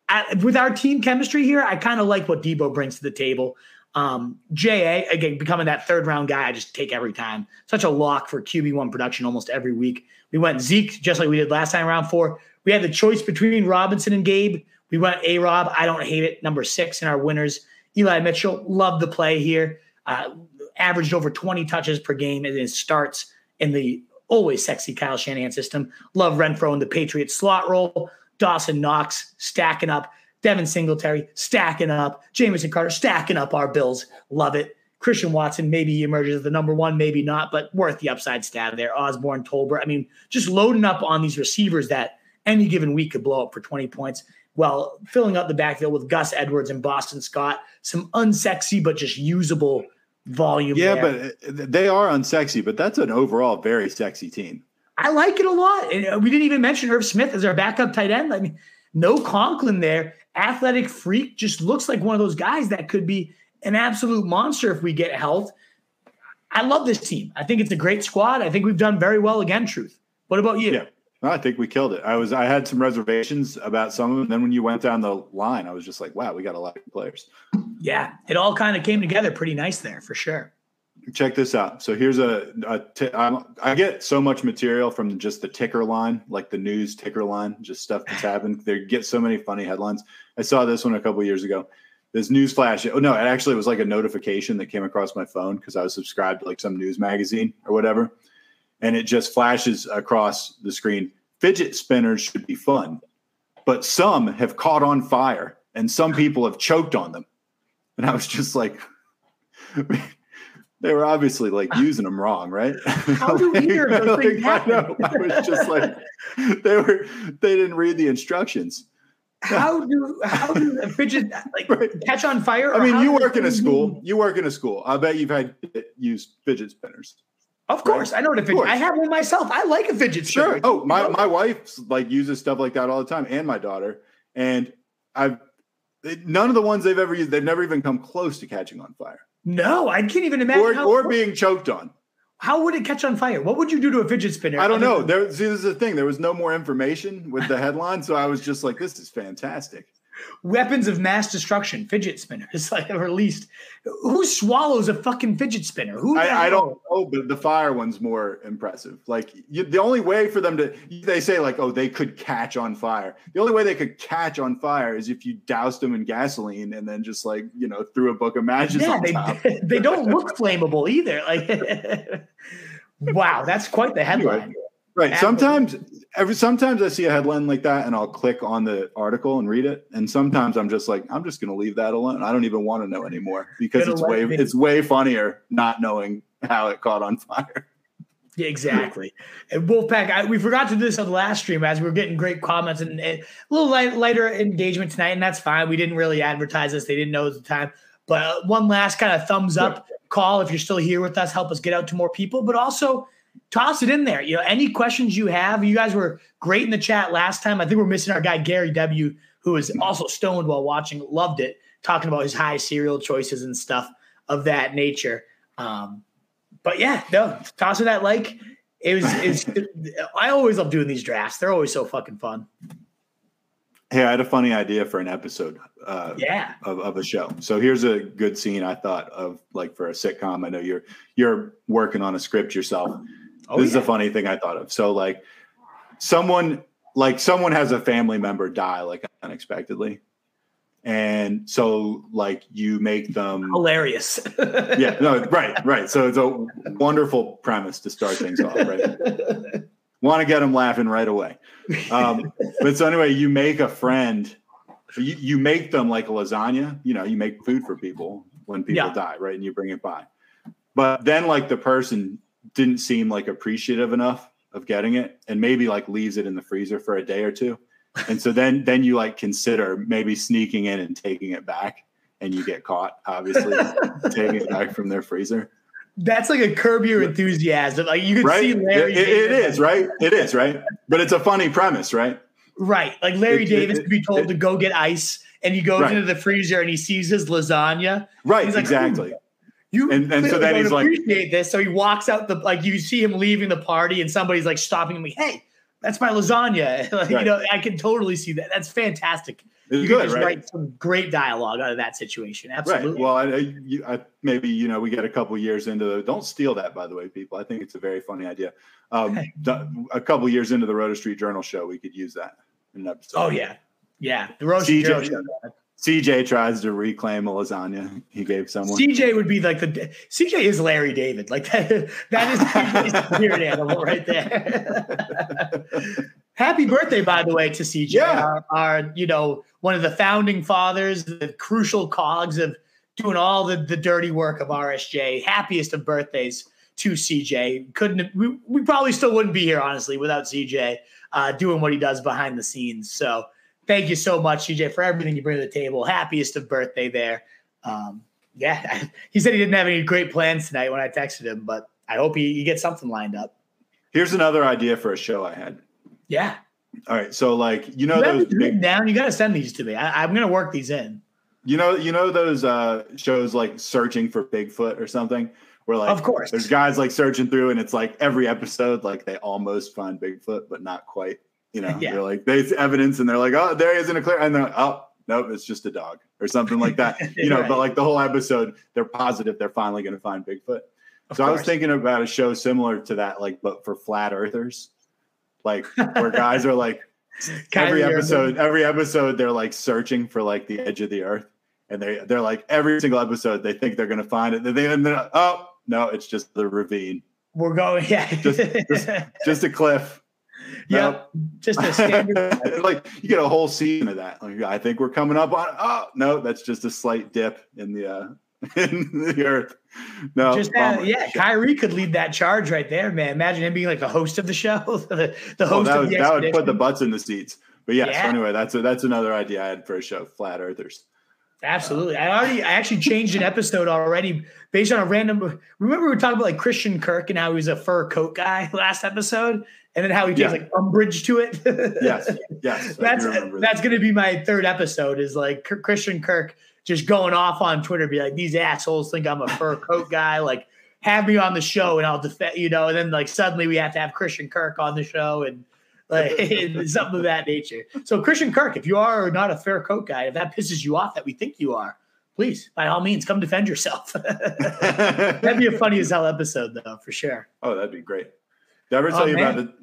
at, with our team chemistry here, I kind of like what Deebo brings to the table. Um, JA, again, becoming that third round guy, I just take every time. Such a lock for QB1 production almost every week. We went Zeke, just like we did last time, round four. We had the choice between Robinson and Gabe. We went A Rob. I don't hate it. Number six in our winners. Eli Mitchell, love the play here. Uh, averaged over 20 touches per game in his starts in the always sexy Kyle Shanahan system. Love Renfrow in the Patriots slot role. Dawson Knox stacking up. Devin Singletary stacking up. Jamison Crowder stacking up our Bills. Love it. Christian Watson maybe he emerges as the number one, maybe not, but worth the upside stat there. Osborn, Tolbert. I mean, just loading up on these receivers that any given week could blow up for 20 points. Well, filling up the backfield with Gus Edwards and Boston Scott, some unsexy but just usable volume. Yeah, there. but uh, they are unsexy, but that's an overall very sexy team. I like it a lot. And uh, we didn't even mention Irv Smith as our backup tight end. I mean, no Conklin there. Athletic freak just looks like one of those guys that could be an absolute monster if we get health. I love this team. I think it's a great squad. I think we've done very well again, Truth. What about you? Yeah. I think we killed it. I was I had some reservations about some of them. Then when you went down the line, I was just like, wow, we got a lot of players. Yeah, it all kind of came together pretty nice there for sure. Check this out. So here's a, a t- I get so much material from just the ticker line, like the news ticker line, just stuff that's happened. They get so many funny headlines. I saw this one a couple years ago. This news flash. Oh no, it actually was like a notification that came across my phone because I was subscribed to like some news magazine or whatever and it just flashes across the screen. Fidget spinners should be fun, but some have caught on fire and some people have choked on them. And I was just like, they were obviously like using them wrong, right? How do either of those things I, happen? know. I was just like, they were, they didn't read the instructions. How do how do a fidget like Right. catch on fire? I mean, you work in a school. move? You work in a school. I bet you've had uh, used fidget spinners. Of course, I know what a fidget. I have one myself. I like a fidget spinner. Oh, my my wife like uses stuff like that all the time, and my daughter. And I've none of the ones they've ever used, they've never even come close to catching on fire No, I can't even imagine or how, or being choked on. how would it catch on fire? What would you do to a fidget spinner? I don't know. There, see, this is the thing. There was no more information with the headline, so I was just like, "This is fantastic." Weapons of mass destruction, fidget spinners, like released. Who swallows a fucking fidget spinner? Who? I, I don't know, but the fire one's more impressive. Like you, the only way for them to, they say like, oh, they could catch on fire. The only way they could catch on fire is if you doused them in gasoline and then just like you know threw a book of matches Yeah, on top. they, they don't look flammable either. Like, wow, that's quite the headline. Right. Sometimes every sometimes I see a headline like that and I'll click on the article and read it. And sometimes I'm just like, I'm just gonna leave that alone. I don't even want to know anymore because it's way it's way funnier not knowing how it caught on fire. Yeah, exactly. And Wolfpack, I, we forgot to do this on the last stream as we were getting great comments and, and a little light, lighter engagement tonight, and that's fine. We didn't really advertise this; they didn't know at the time. But uh, one last kind of thumbs up call if you're still here with us, help us get out to more people. But also toss it in there. You know, any questions you have. You guys were great in the chat last time. I think we're missing our guy Gary W, who was also stoned while watching. Loved it, talking about his high cereal choices and stuff of that nature. Um, but yeah, no, toss in that like. It was. It's. I always love doing these drafts. They're always so fucking fun. Hey, I had a funny idea for an episode uh, Yeah. of, of a show. So here's a good scene I thought of like for a sitcom. I know you're you're working on a script yourself. Oh, this is yeah. a funny thing I thought of. So like someone like someone has a family member die like unexpectedly. And so like you make them hilarious. yeah, no, right, right. So it's a wonderful premise to start things off, right? Want to get them laughing right away. Um, but so anyway, you make a friend, you, you make them like a lasagna. You know, you make food for people when people Yeah. die, right? And you bring it by. But then like the person didn't seem like appreciative enough of getting it, and maybe like leaves it in the freezer for a day or two. And so then then you like consider maybe sneaking in and taking it back, and you get caught, obviously, taking it back from their freezer. That's like a curb your enthusiasm. Like you can Right? see It, Larry. it- it David, is, right? It is, right? But it's a funny premise, right? Right. Like Larry It- it- Davis it- could be told it- to go get ice, and he goes Right. into the freezer and he sees his lasagna. Right, like, hmm. exactly. You And- and so then he's like- appreciate this. So he walks out the like you see him leaving the party, and somebody's like stopping him. Like, hey, that's my lasagna. like, You know, I can totally see that. That's fantastic. It's you good, can right? write some great dialogue out of that situation. Absolutely. Right. Well, I, you, I, maybe you know we get a couple years into the. Don't steal that, by the way, people. I think it's a very funny idea. Um, a couple years into the Roto Street Journal show, we could use that in an episode. oh yeah, yeah. The CJ Joe show. CJ tries to reclaim a lasagna he gave someone. CJ would be like the CJ is Larry David. Like that, that is CJ's spirit animal right there. Happy birthday, by the way, to CJ. Yeah. Our, our, you know, one of the founding fathers, the crucial cogs of doing all the, the dirty work of RSJ. Happiest of birthdays to CJ. Couldn't we, we probably still wouldn't be here, honestly, without CJ uh, doing what he does behind the scenes. So thank you so much, CJ, for everything you bring to the table. Happiest of birthday there. Um, yeah, he said he didn't have any great plans tonight when I texted him, but I hope he, he gets something lined up. Here's another idea for a show I had. Yeah. All right, so like you know You those big, down. You got to send these to me. I, I'm going to work these in. you know you know those uh shows like searching for Bigfoot or something where like Of course. there's guys like searching through and it's like every episode like they almost find Bigfoot but not quite. You know, Yeah. they're like there's evidence and they're like oh there he is a clear and they're like, oh nope it's just a dog or something like that. You know, Right. but like the whole episode they're positive they're finally going to find Bigfoot. Of so I was thinking about a show similar to that, like but for flat earthers, like where guys are like every episode, every episode they're like searching for like the edge of the earth, and they they're like every single episode they think they're gonna find it. They and then oh no, it's just the ravine, We're going. Yeah. Just- just- just a cliff. Yep. Just a standard. Like you get a whole season of that. Like, I think we're coming up on. Oh no, that's just a slight dip in the uh in the earth. No, Just uh, bummer. yeah, Kyrie could lead that charge right there, man. Imagine him being like the host of the show, the, the host that of would, the that would put the butts in the seats. But yes, Yeah. anyway, that's a, that's another idea I had for a show, Flat Earthers. Absolutely. I already, I actually changed an episode already based on a random. Remember, we were talking about like Christian Kirk and how he was a fur coat guy last episode, and then how he takes Yeah. like umbrage to it. Yes, yes, that's that. that's going to be my third episode. Is like K- Christian Kirk just going off on Twitter, be like, "These assholes think I'm a fur coat guy." Like, have me on the show, and I'll defend. You know, and then like suddenly we have to have Christian Kirk on the show, and like something of that nature. So Christian Kirk, if you are not a fair coat guy, if that pisses you off that we think you are, please by all means come defend yourself. That'd be a funny as hell episode though, for sure. oh, that'd be great. Did I ever Oh, tell you man. about the?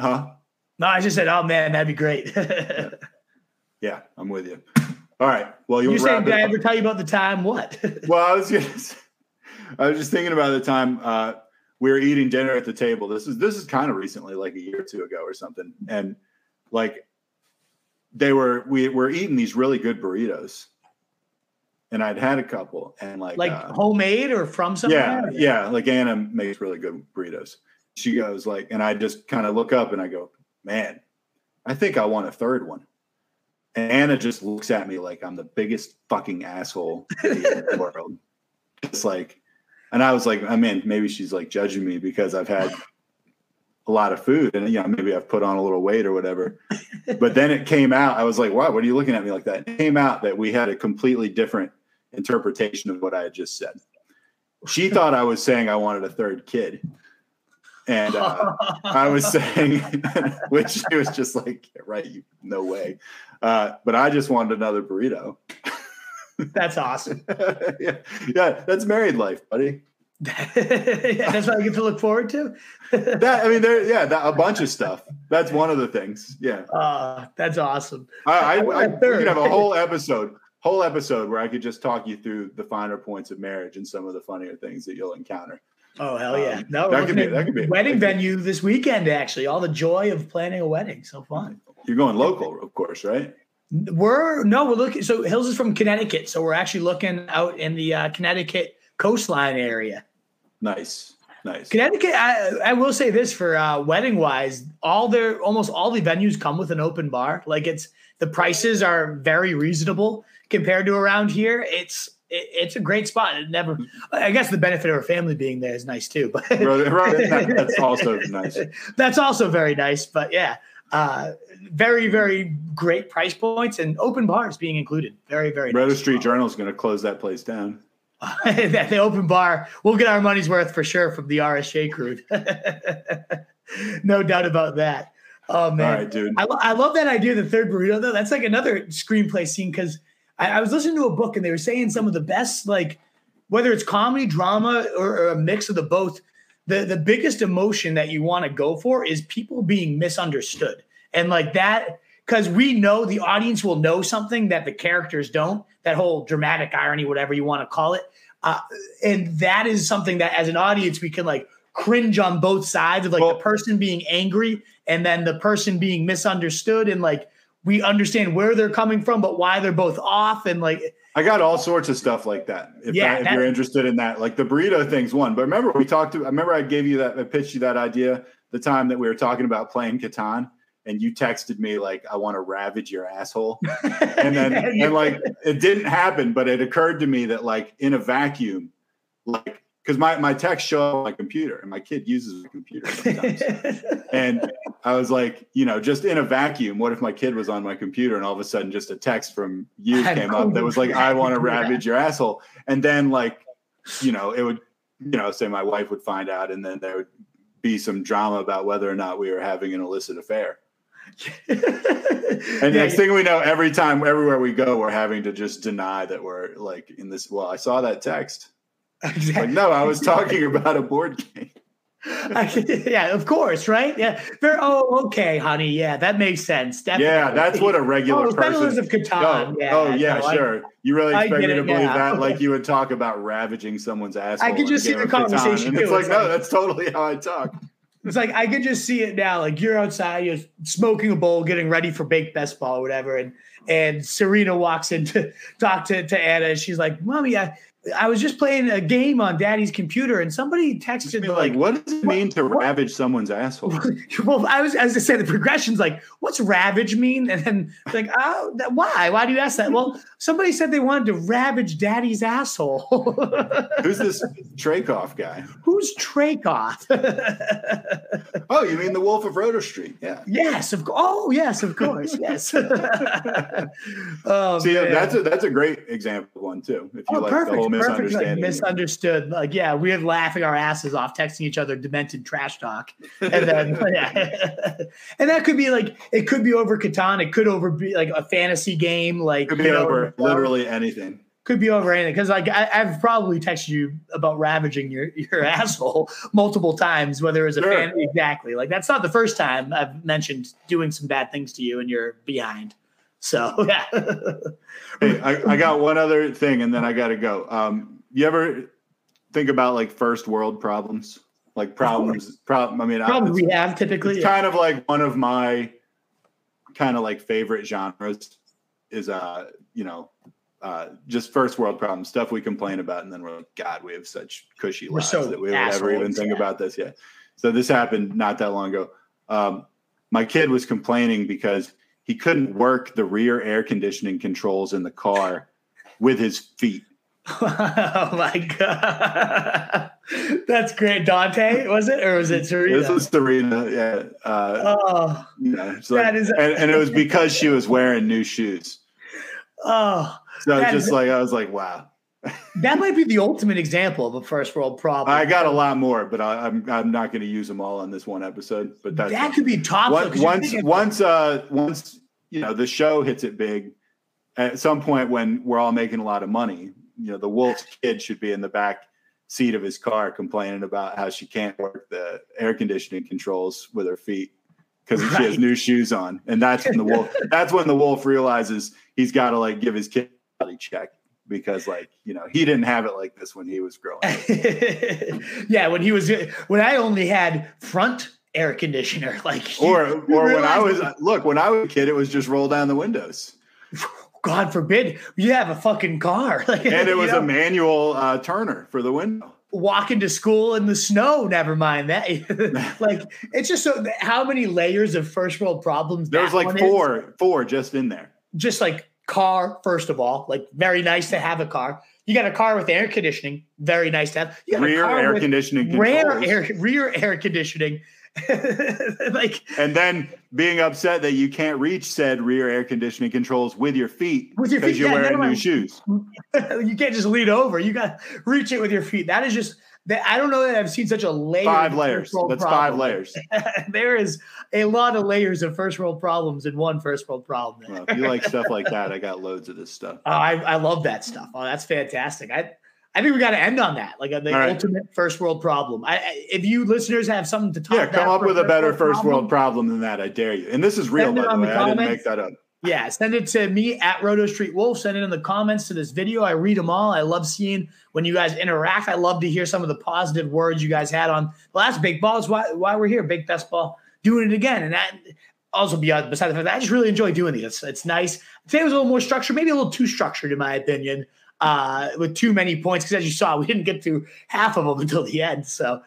Huh? No, I just said, oh man, that'd be great. Yeah, I'm with you. All right. Well, you you saying did I ever tell you about the time? What? Well, I was gonna. I was just thinking about the time uh, we were eating dinner at the table. This is this is kind of recently, like a year or two ago or something, and like they were we were eating these really good burritos, and I'd had a couple, and like like uh, homemade or from somewhere. yeah, yeah, like Anna makes really good burritos. She goes like, and I just kind of look up and I go, man, I think I want a third one. And Anna just looks at me like I'm the biggest fucking asshole in the world. It's like, and I was like, I mean, maybe she's like judging me because I've had a lot of food and you know maybe I've put on a little weight or whatever. But then it came out. I was like, wow, what are you looking at me like that? It came out that we had a completely different interpretation of what I had just said. She thought I was saying I wanted a third kid. And uh, I was saying, which she was just like, "Yeah, right, you, no way. Uh, but I just wanted another burrito. That's awesome. yeah, yeah, that's married life, buddy. Yeah, That's what I get to look forward to. That I mean, there, yeah, that, a bunch of stuff. That's one of the things. Yeah, Uh, that's awesome. I, I, I I, we could have a whole episode, whole episode where I could just talk you through the finer points of marriage and some of the funnier things that you'll encounter. Oh hell yeah! Um, No, that could be- that could be- wedding venue this weekend. Actually, all the joy of planning a wedding. So fun. You're going local, of course, right? We're no, we're looking. So Hills is from Connecticut, so we're actually looking out in the uh, Connecticut coastline area. Nice, nice. Connecticut, I, I will say this for uh, wedding wise, all their almost all the venues come with an open bar. Like it's the prices are very reasonable compared to around here. It's it, it's a great spot. It never, I guess the benefit of our family being there is nice too. But Right, right, that's also nice. that's also very nice. But yeah, uh, very very great price points and open bars being included. Very very Roto nice. Street Journal is going to close that place down. that the open bar, we'll get our money's worth for sure from the RSJ crew. no doubt about that. Oh man, All right, dude. I, lo- I love that idea. The third burrito, though, that's like another screenplay scene because I, I was listening to a book and they were saying some of the best, like whether it's comedy, drama, or, or a mix of the both. The the biggest emotion that you want to go for is people being misunderstood, and like that because we know the audience will know something that the characters don't. That whole dramatic irony, whatever you want to call it, uh, and that is something that as an audience we can like cringe on both sides of like Well- the person being angry and then the person being misunderstood and like we understand where they're coming from but why they're both off and like I got all sorts of stuff like that. If, Yeah, that- if you're interested in that, like the burrito thing's one. But remember, we talked to. I remember I gave you that. I pitched you that idea the time that we were talking about playing Catan, and you texted me like I want to ravage your asshole. and then and like it didn't happen, but it occurred to me that like in a vacuum, like because my, my text show up on my computer and my kid uses a computer sometimes. and I was like, you know, just in a vacuum, what if my kid was on my computer and all of a sudden just a text from you came up that was like, I want to ravage your asshole. And then like, you know, it would, you know, say my wife would find out and then there would be some drama about whether or not we were having an illicit affair. and yeah, next thing we know, every time, everywhere we go, we're having to just deny that we're like in this. Well, I saw that text. Exactly. Like, no, I was talking about a board game. yeah, of course, right? Yeah. Oh, okay, honey. Yeah, that makes sense. Definitely. Yeah, that's what a regular oh, person. of Catan. Oh, yeah, oh, yeah, no, sure. I, you really expect me to believe that? Like you would talk about ravaging someone's asshole. I could just see the conversation. It's like, no, that's totally how I talk. It's like I could just see it now. Like you're outside, you're smoking a bowl, getting ready for baked best ball or whatever, and and Serena walks in to talk to, to Anna, and she's like, "Mommy, I, I was just playing a game on daddy's computer and somebody texted like, like, what does it mean to what? ravage someone's asshole? well, I was, as I said, the progression's like, what's ravage mean? And then like, oh, why? Why do you ask that? Well, somebody said they wanted to ravage daddy's asshole. Who's this Trakoff guy? Who's Trakoff? oh, you mean the Wolf of Roto Street? Yeah. Yes. Of Oh, yes, of course. Yes. oh, See, man. that's a, that's a great example one too. If you oh, like perfect. Like, misunderstood. Like, yeah, we had laughing our asses off, texting each other demented trash talk, and then yeah, and that could be like it could be over Catan. It could over be like a fantasy game. Like could be over know, literally anything. Could be over anything because like I, have probably texted you about ravaging your your asshole multiple times, whether it was a sure. fan exactly. Like that's not the first time I've mentioned doing some bad things to you and you're behind. So yeah. hey, I, I, got one other thing, and then I got to go. Um, you ever think about like first world problems, like problems? Problem. I mean, problems we have typically. It's yeah. kind of like one of my kind of like favorite genres is uh you know uh, just first world problems, stuff we complain about, and then we're like, God, we have such cushy we're lives so that we would ever even think yeah. about this yet. So this happened not that long ago. Um, my kid was complaining because he couldn't work the rear air conditioning controls in the car with his feet. oh my god, that's great, Dante. Was it or was it Serena? This was Serena. Yeah. Uh, oh, yeah. That is, and, and, it was because she was wearing new shoes. Oh, so just is, like I was like, wow. That might be the ultimate example of a first world problem. I got a lot more, but I, am I'm, I'm not going to use them all on this one episode. But that could be top. Once once uh once you know the show hits it big, at some point when we're all making a lot of money, you know the Wolf's kid should be in the back seat of his car complaining about how she can't work the air conditioning controls with her feet because right. she has new shoes on, and that's when the wolf. that's when the wolf realizes he's got to like give his kid a body check because like you know he didn't have it like this when he was growing up. yeah when he was when i only had front air conditioner like or or when i was look when i was a kid it was just roll down the windows god forbid you have a fucking car like, and it was know? a manual uh, turner for the window walking to school in the snow never mind that like it's just so how many layers of first world problems there's like four is? four just in there just like car, first of all, like very nice to have a car. You got a car with air conditioning, very nice to have. You got rear air conditioning, rear air, rear air conditioning. like and then being upset that you can't reach said rear air conditioning controls with your feet with your feet because you're yeah, wearing new shoes. you can't just lean over. You got to reach it with your feet. That is just that I don't know that I've seen such a layer. Five layers. That's problem. five layers. there is a lot of layers of first world problems in one first world problem. Well, if you like stuff like that, I got loads of this stuff. Oh, I, I love that stuff. Oh, that's fantastic. I I think we got to end on that, like uh, the right. ultimate first world problem. I, if you listeners have something to talk, yeah, come up with a better first problem, world problem than that. I dare you. And this is real, by the way. I didn't make that up. Yeah, send it to me at Roto Street Wolf. Send it in the comments to this video. I read them all. I love seeing when you guys interact. I love to hear some of the positive words you guys had on the last big ball. Is why why we're here, big best ball, doing it again. And that also beyond besides the fact that I just really enjoy doing these. It's, it's nice. Today was a little more structured, maybe a little too structured in my opinion, uh, with too many points. Because as you saw, we didn't get through half of them until the end. So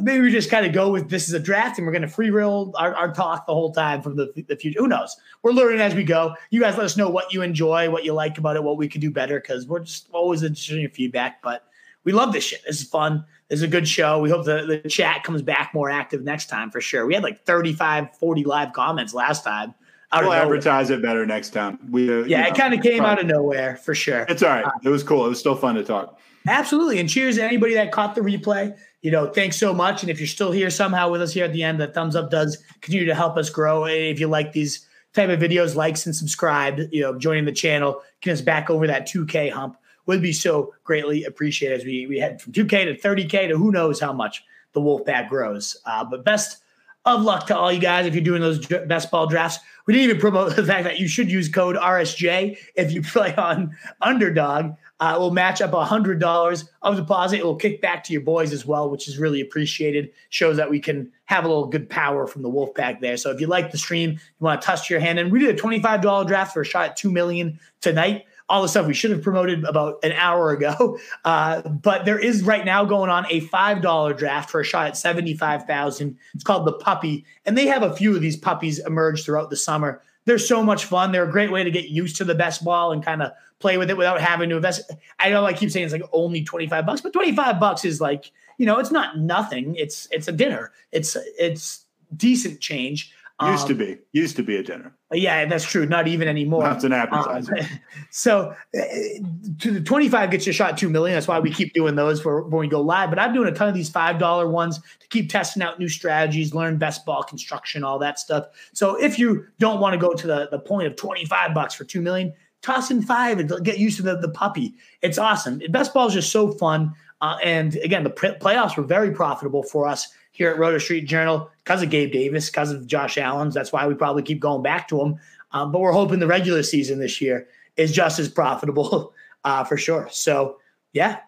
maybe we just kind of go with this is a draft and we're going to free roll our, our talk the whole time from the, the future. Who knows? We're learning as we go. You guys let us know what you enjoy, what you like about it, what we could do better because we're just always interested in your feedback. But we love this shit. This is fun. This is a good show. We hope the, the chat comes back more active next time for sure. We had like 35, 40 live comments last time. We'll advertise it better next time. We uh, yeah, it kind of came probably. out of nowhere for sure. It's all right. Uh, it was cool. It was still fun to talk. Absolutely. And cheers to anybody that caught the replay. You know, thanks so much. And if you're still here somehow with us here at the end, the thumbs up does continue to help us grow. And If you like these type of videos, likes and subscribe, you know, joining the channel, get us back over that 2K hump would be so greatly appreciated as we, we head from 2K to 30K to who knows how much the Wolfpack grows. Uh, but best of luck to all you guys if you're doing those best ball drafts. We didn't even promote the fact that you should use code RSJ if you play on Underdog. Uh, we'll match up $100 of deposit. It will kick back to your boys as well, which is really appreciated. Shows that we can have a little good power from the Wolfpack there. So if you like the stream, you want to touch your hand, and we did a $25 draft for a shot at 2 million tonight all the stuff we should have promoted about an hour ago. Uh, but there is right now going on a $5 draft for a shot at 75,000. It's called the puppy. And they have a few of these puppies emerge throughout the summer. They're so much fun. They're a great way to get used to the best ball and kind of play with it without having to invest. I know I keep saying it's like only 25 bucks, but 25 bucks is like, you know, it's not nothing. It's it's a dinner. It's it's decent change. Used um, to be. Used to be a dinner. Yeah, that's true. Not even anymore. That's an appetizer. Um, so uh, to the 25 gets you shot 2 million. That's why we keep doing those for when we go live. But I'm doing a ton of these $5 ones to keep testing out new strategies, learn best ball construction, all that stuff. So if you don't want to go to the, the point of 25 bucks for 2 million, toss in five and get used to the, the puppy. It's awesome. Best ball is just so fun. Uh, and again, the playoffs were very profitable for us here at Roto Street Journal because of Gabe Davis, because of Josh Allen's. That's why we probably keep going back to him. Um, but we're hoping the regular season this year is just as profitable uh, for sure. So, yeah,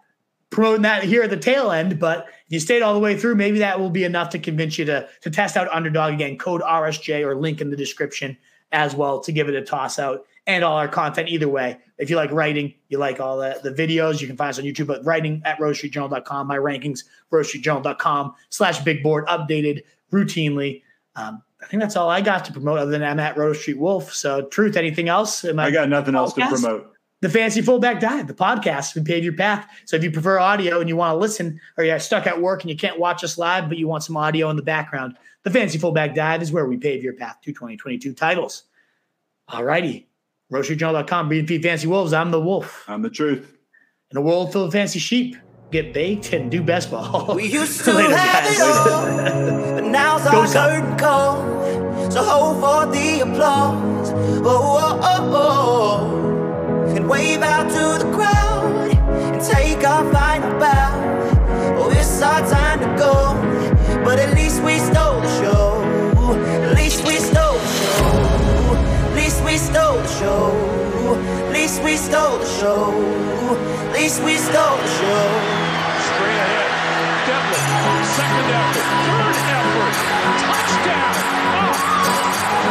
promoting that here at the tail end. But if you stayed all the way through, maybe that will be enough to convince you to, to test out Underdog again. Code RSJ or link in the description as well to give it a toss out and all our content either way. If you like writing, you like all the, the videos, you can find us on YouTube, but writing at rotostreetjournal.com, my rankings, rotostreetjournal.com slash big board, updated routinely. Um, I think that's all I got to promote other than I'm at Roto Street Wolf. So, Truth, anything else? I, I got nothing podcast? else to promote. The Fantasy Fullback Dive, the podcast, we paved your path. So, if you prefer audio and you want to listen, or you're stuck at work and you can't watch us live, but you want some audio in the background, the Fantasy Fullback Dive is where we pave your path to 2022 titles. All righty. RotoStreetJournal.com, Breed Feed Fancy Wolves. I'm the wolf. I'm the truth. In a world full of fancy sheep, get baked and do best ball. We used to Later, have guys. it all, but now's our curtain call. So hold for the applause. Oh, oh, oh, oh. And wave out to the crowd and take our final bow. Oh, it's our time to go, but at least we stole stole the show. At least we stole the show. At least we stole the show. Straight ahead. Devlin, Second effort. Third effort. Touchdown. Oh.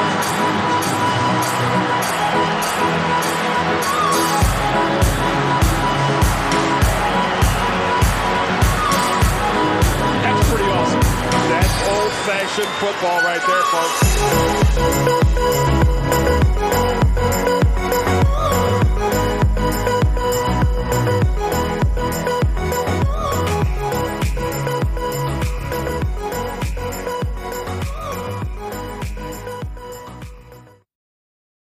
That's pretty awesome. That's old-fashioned football right there, folks.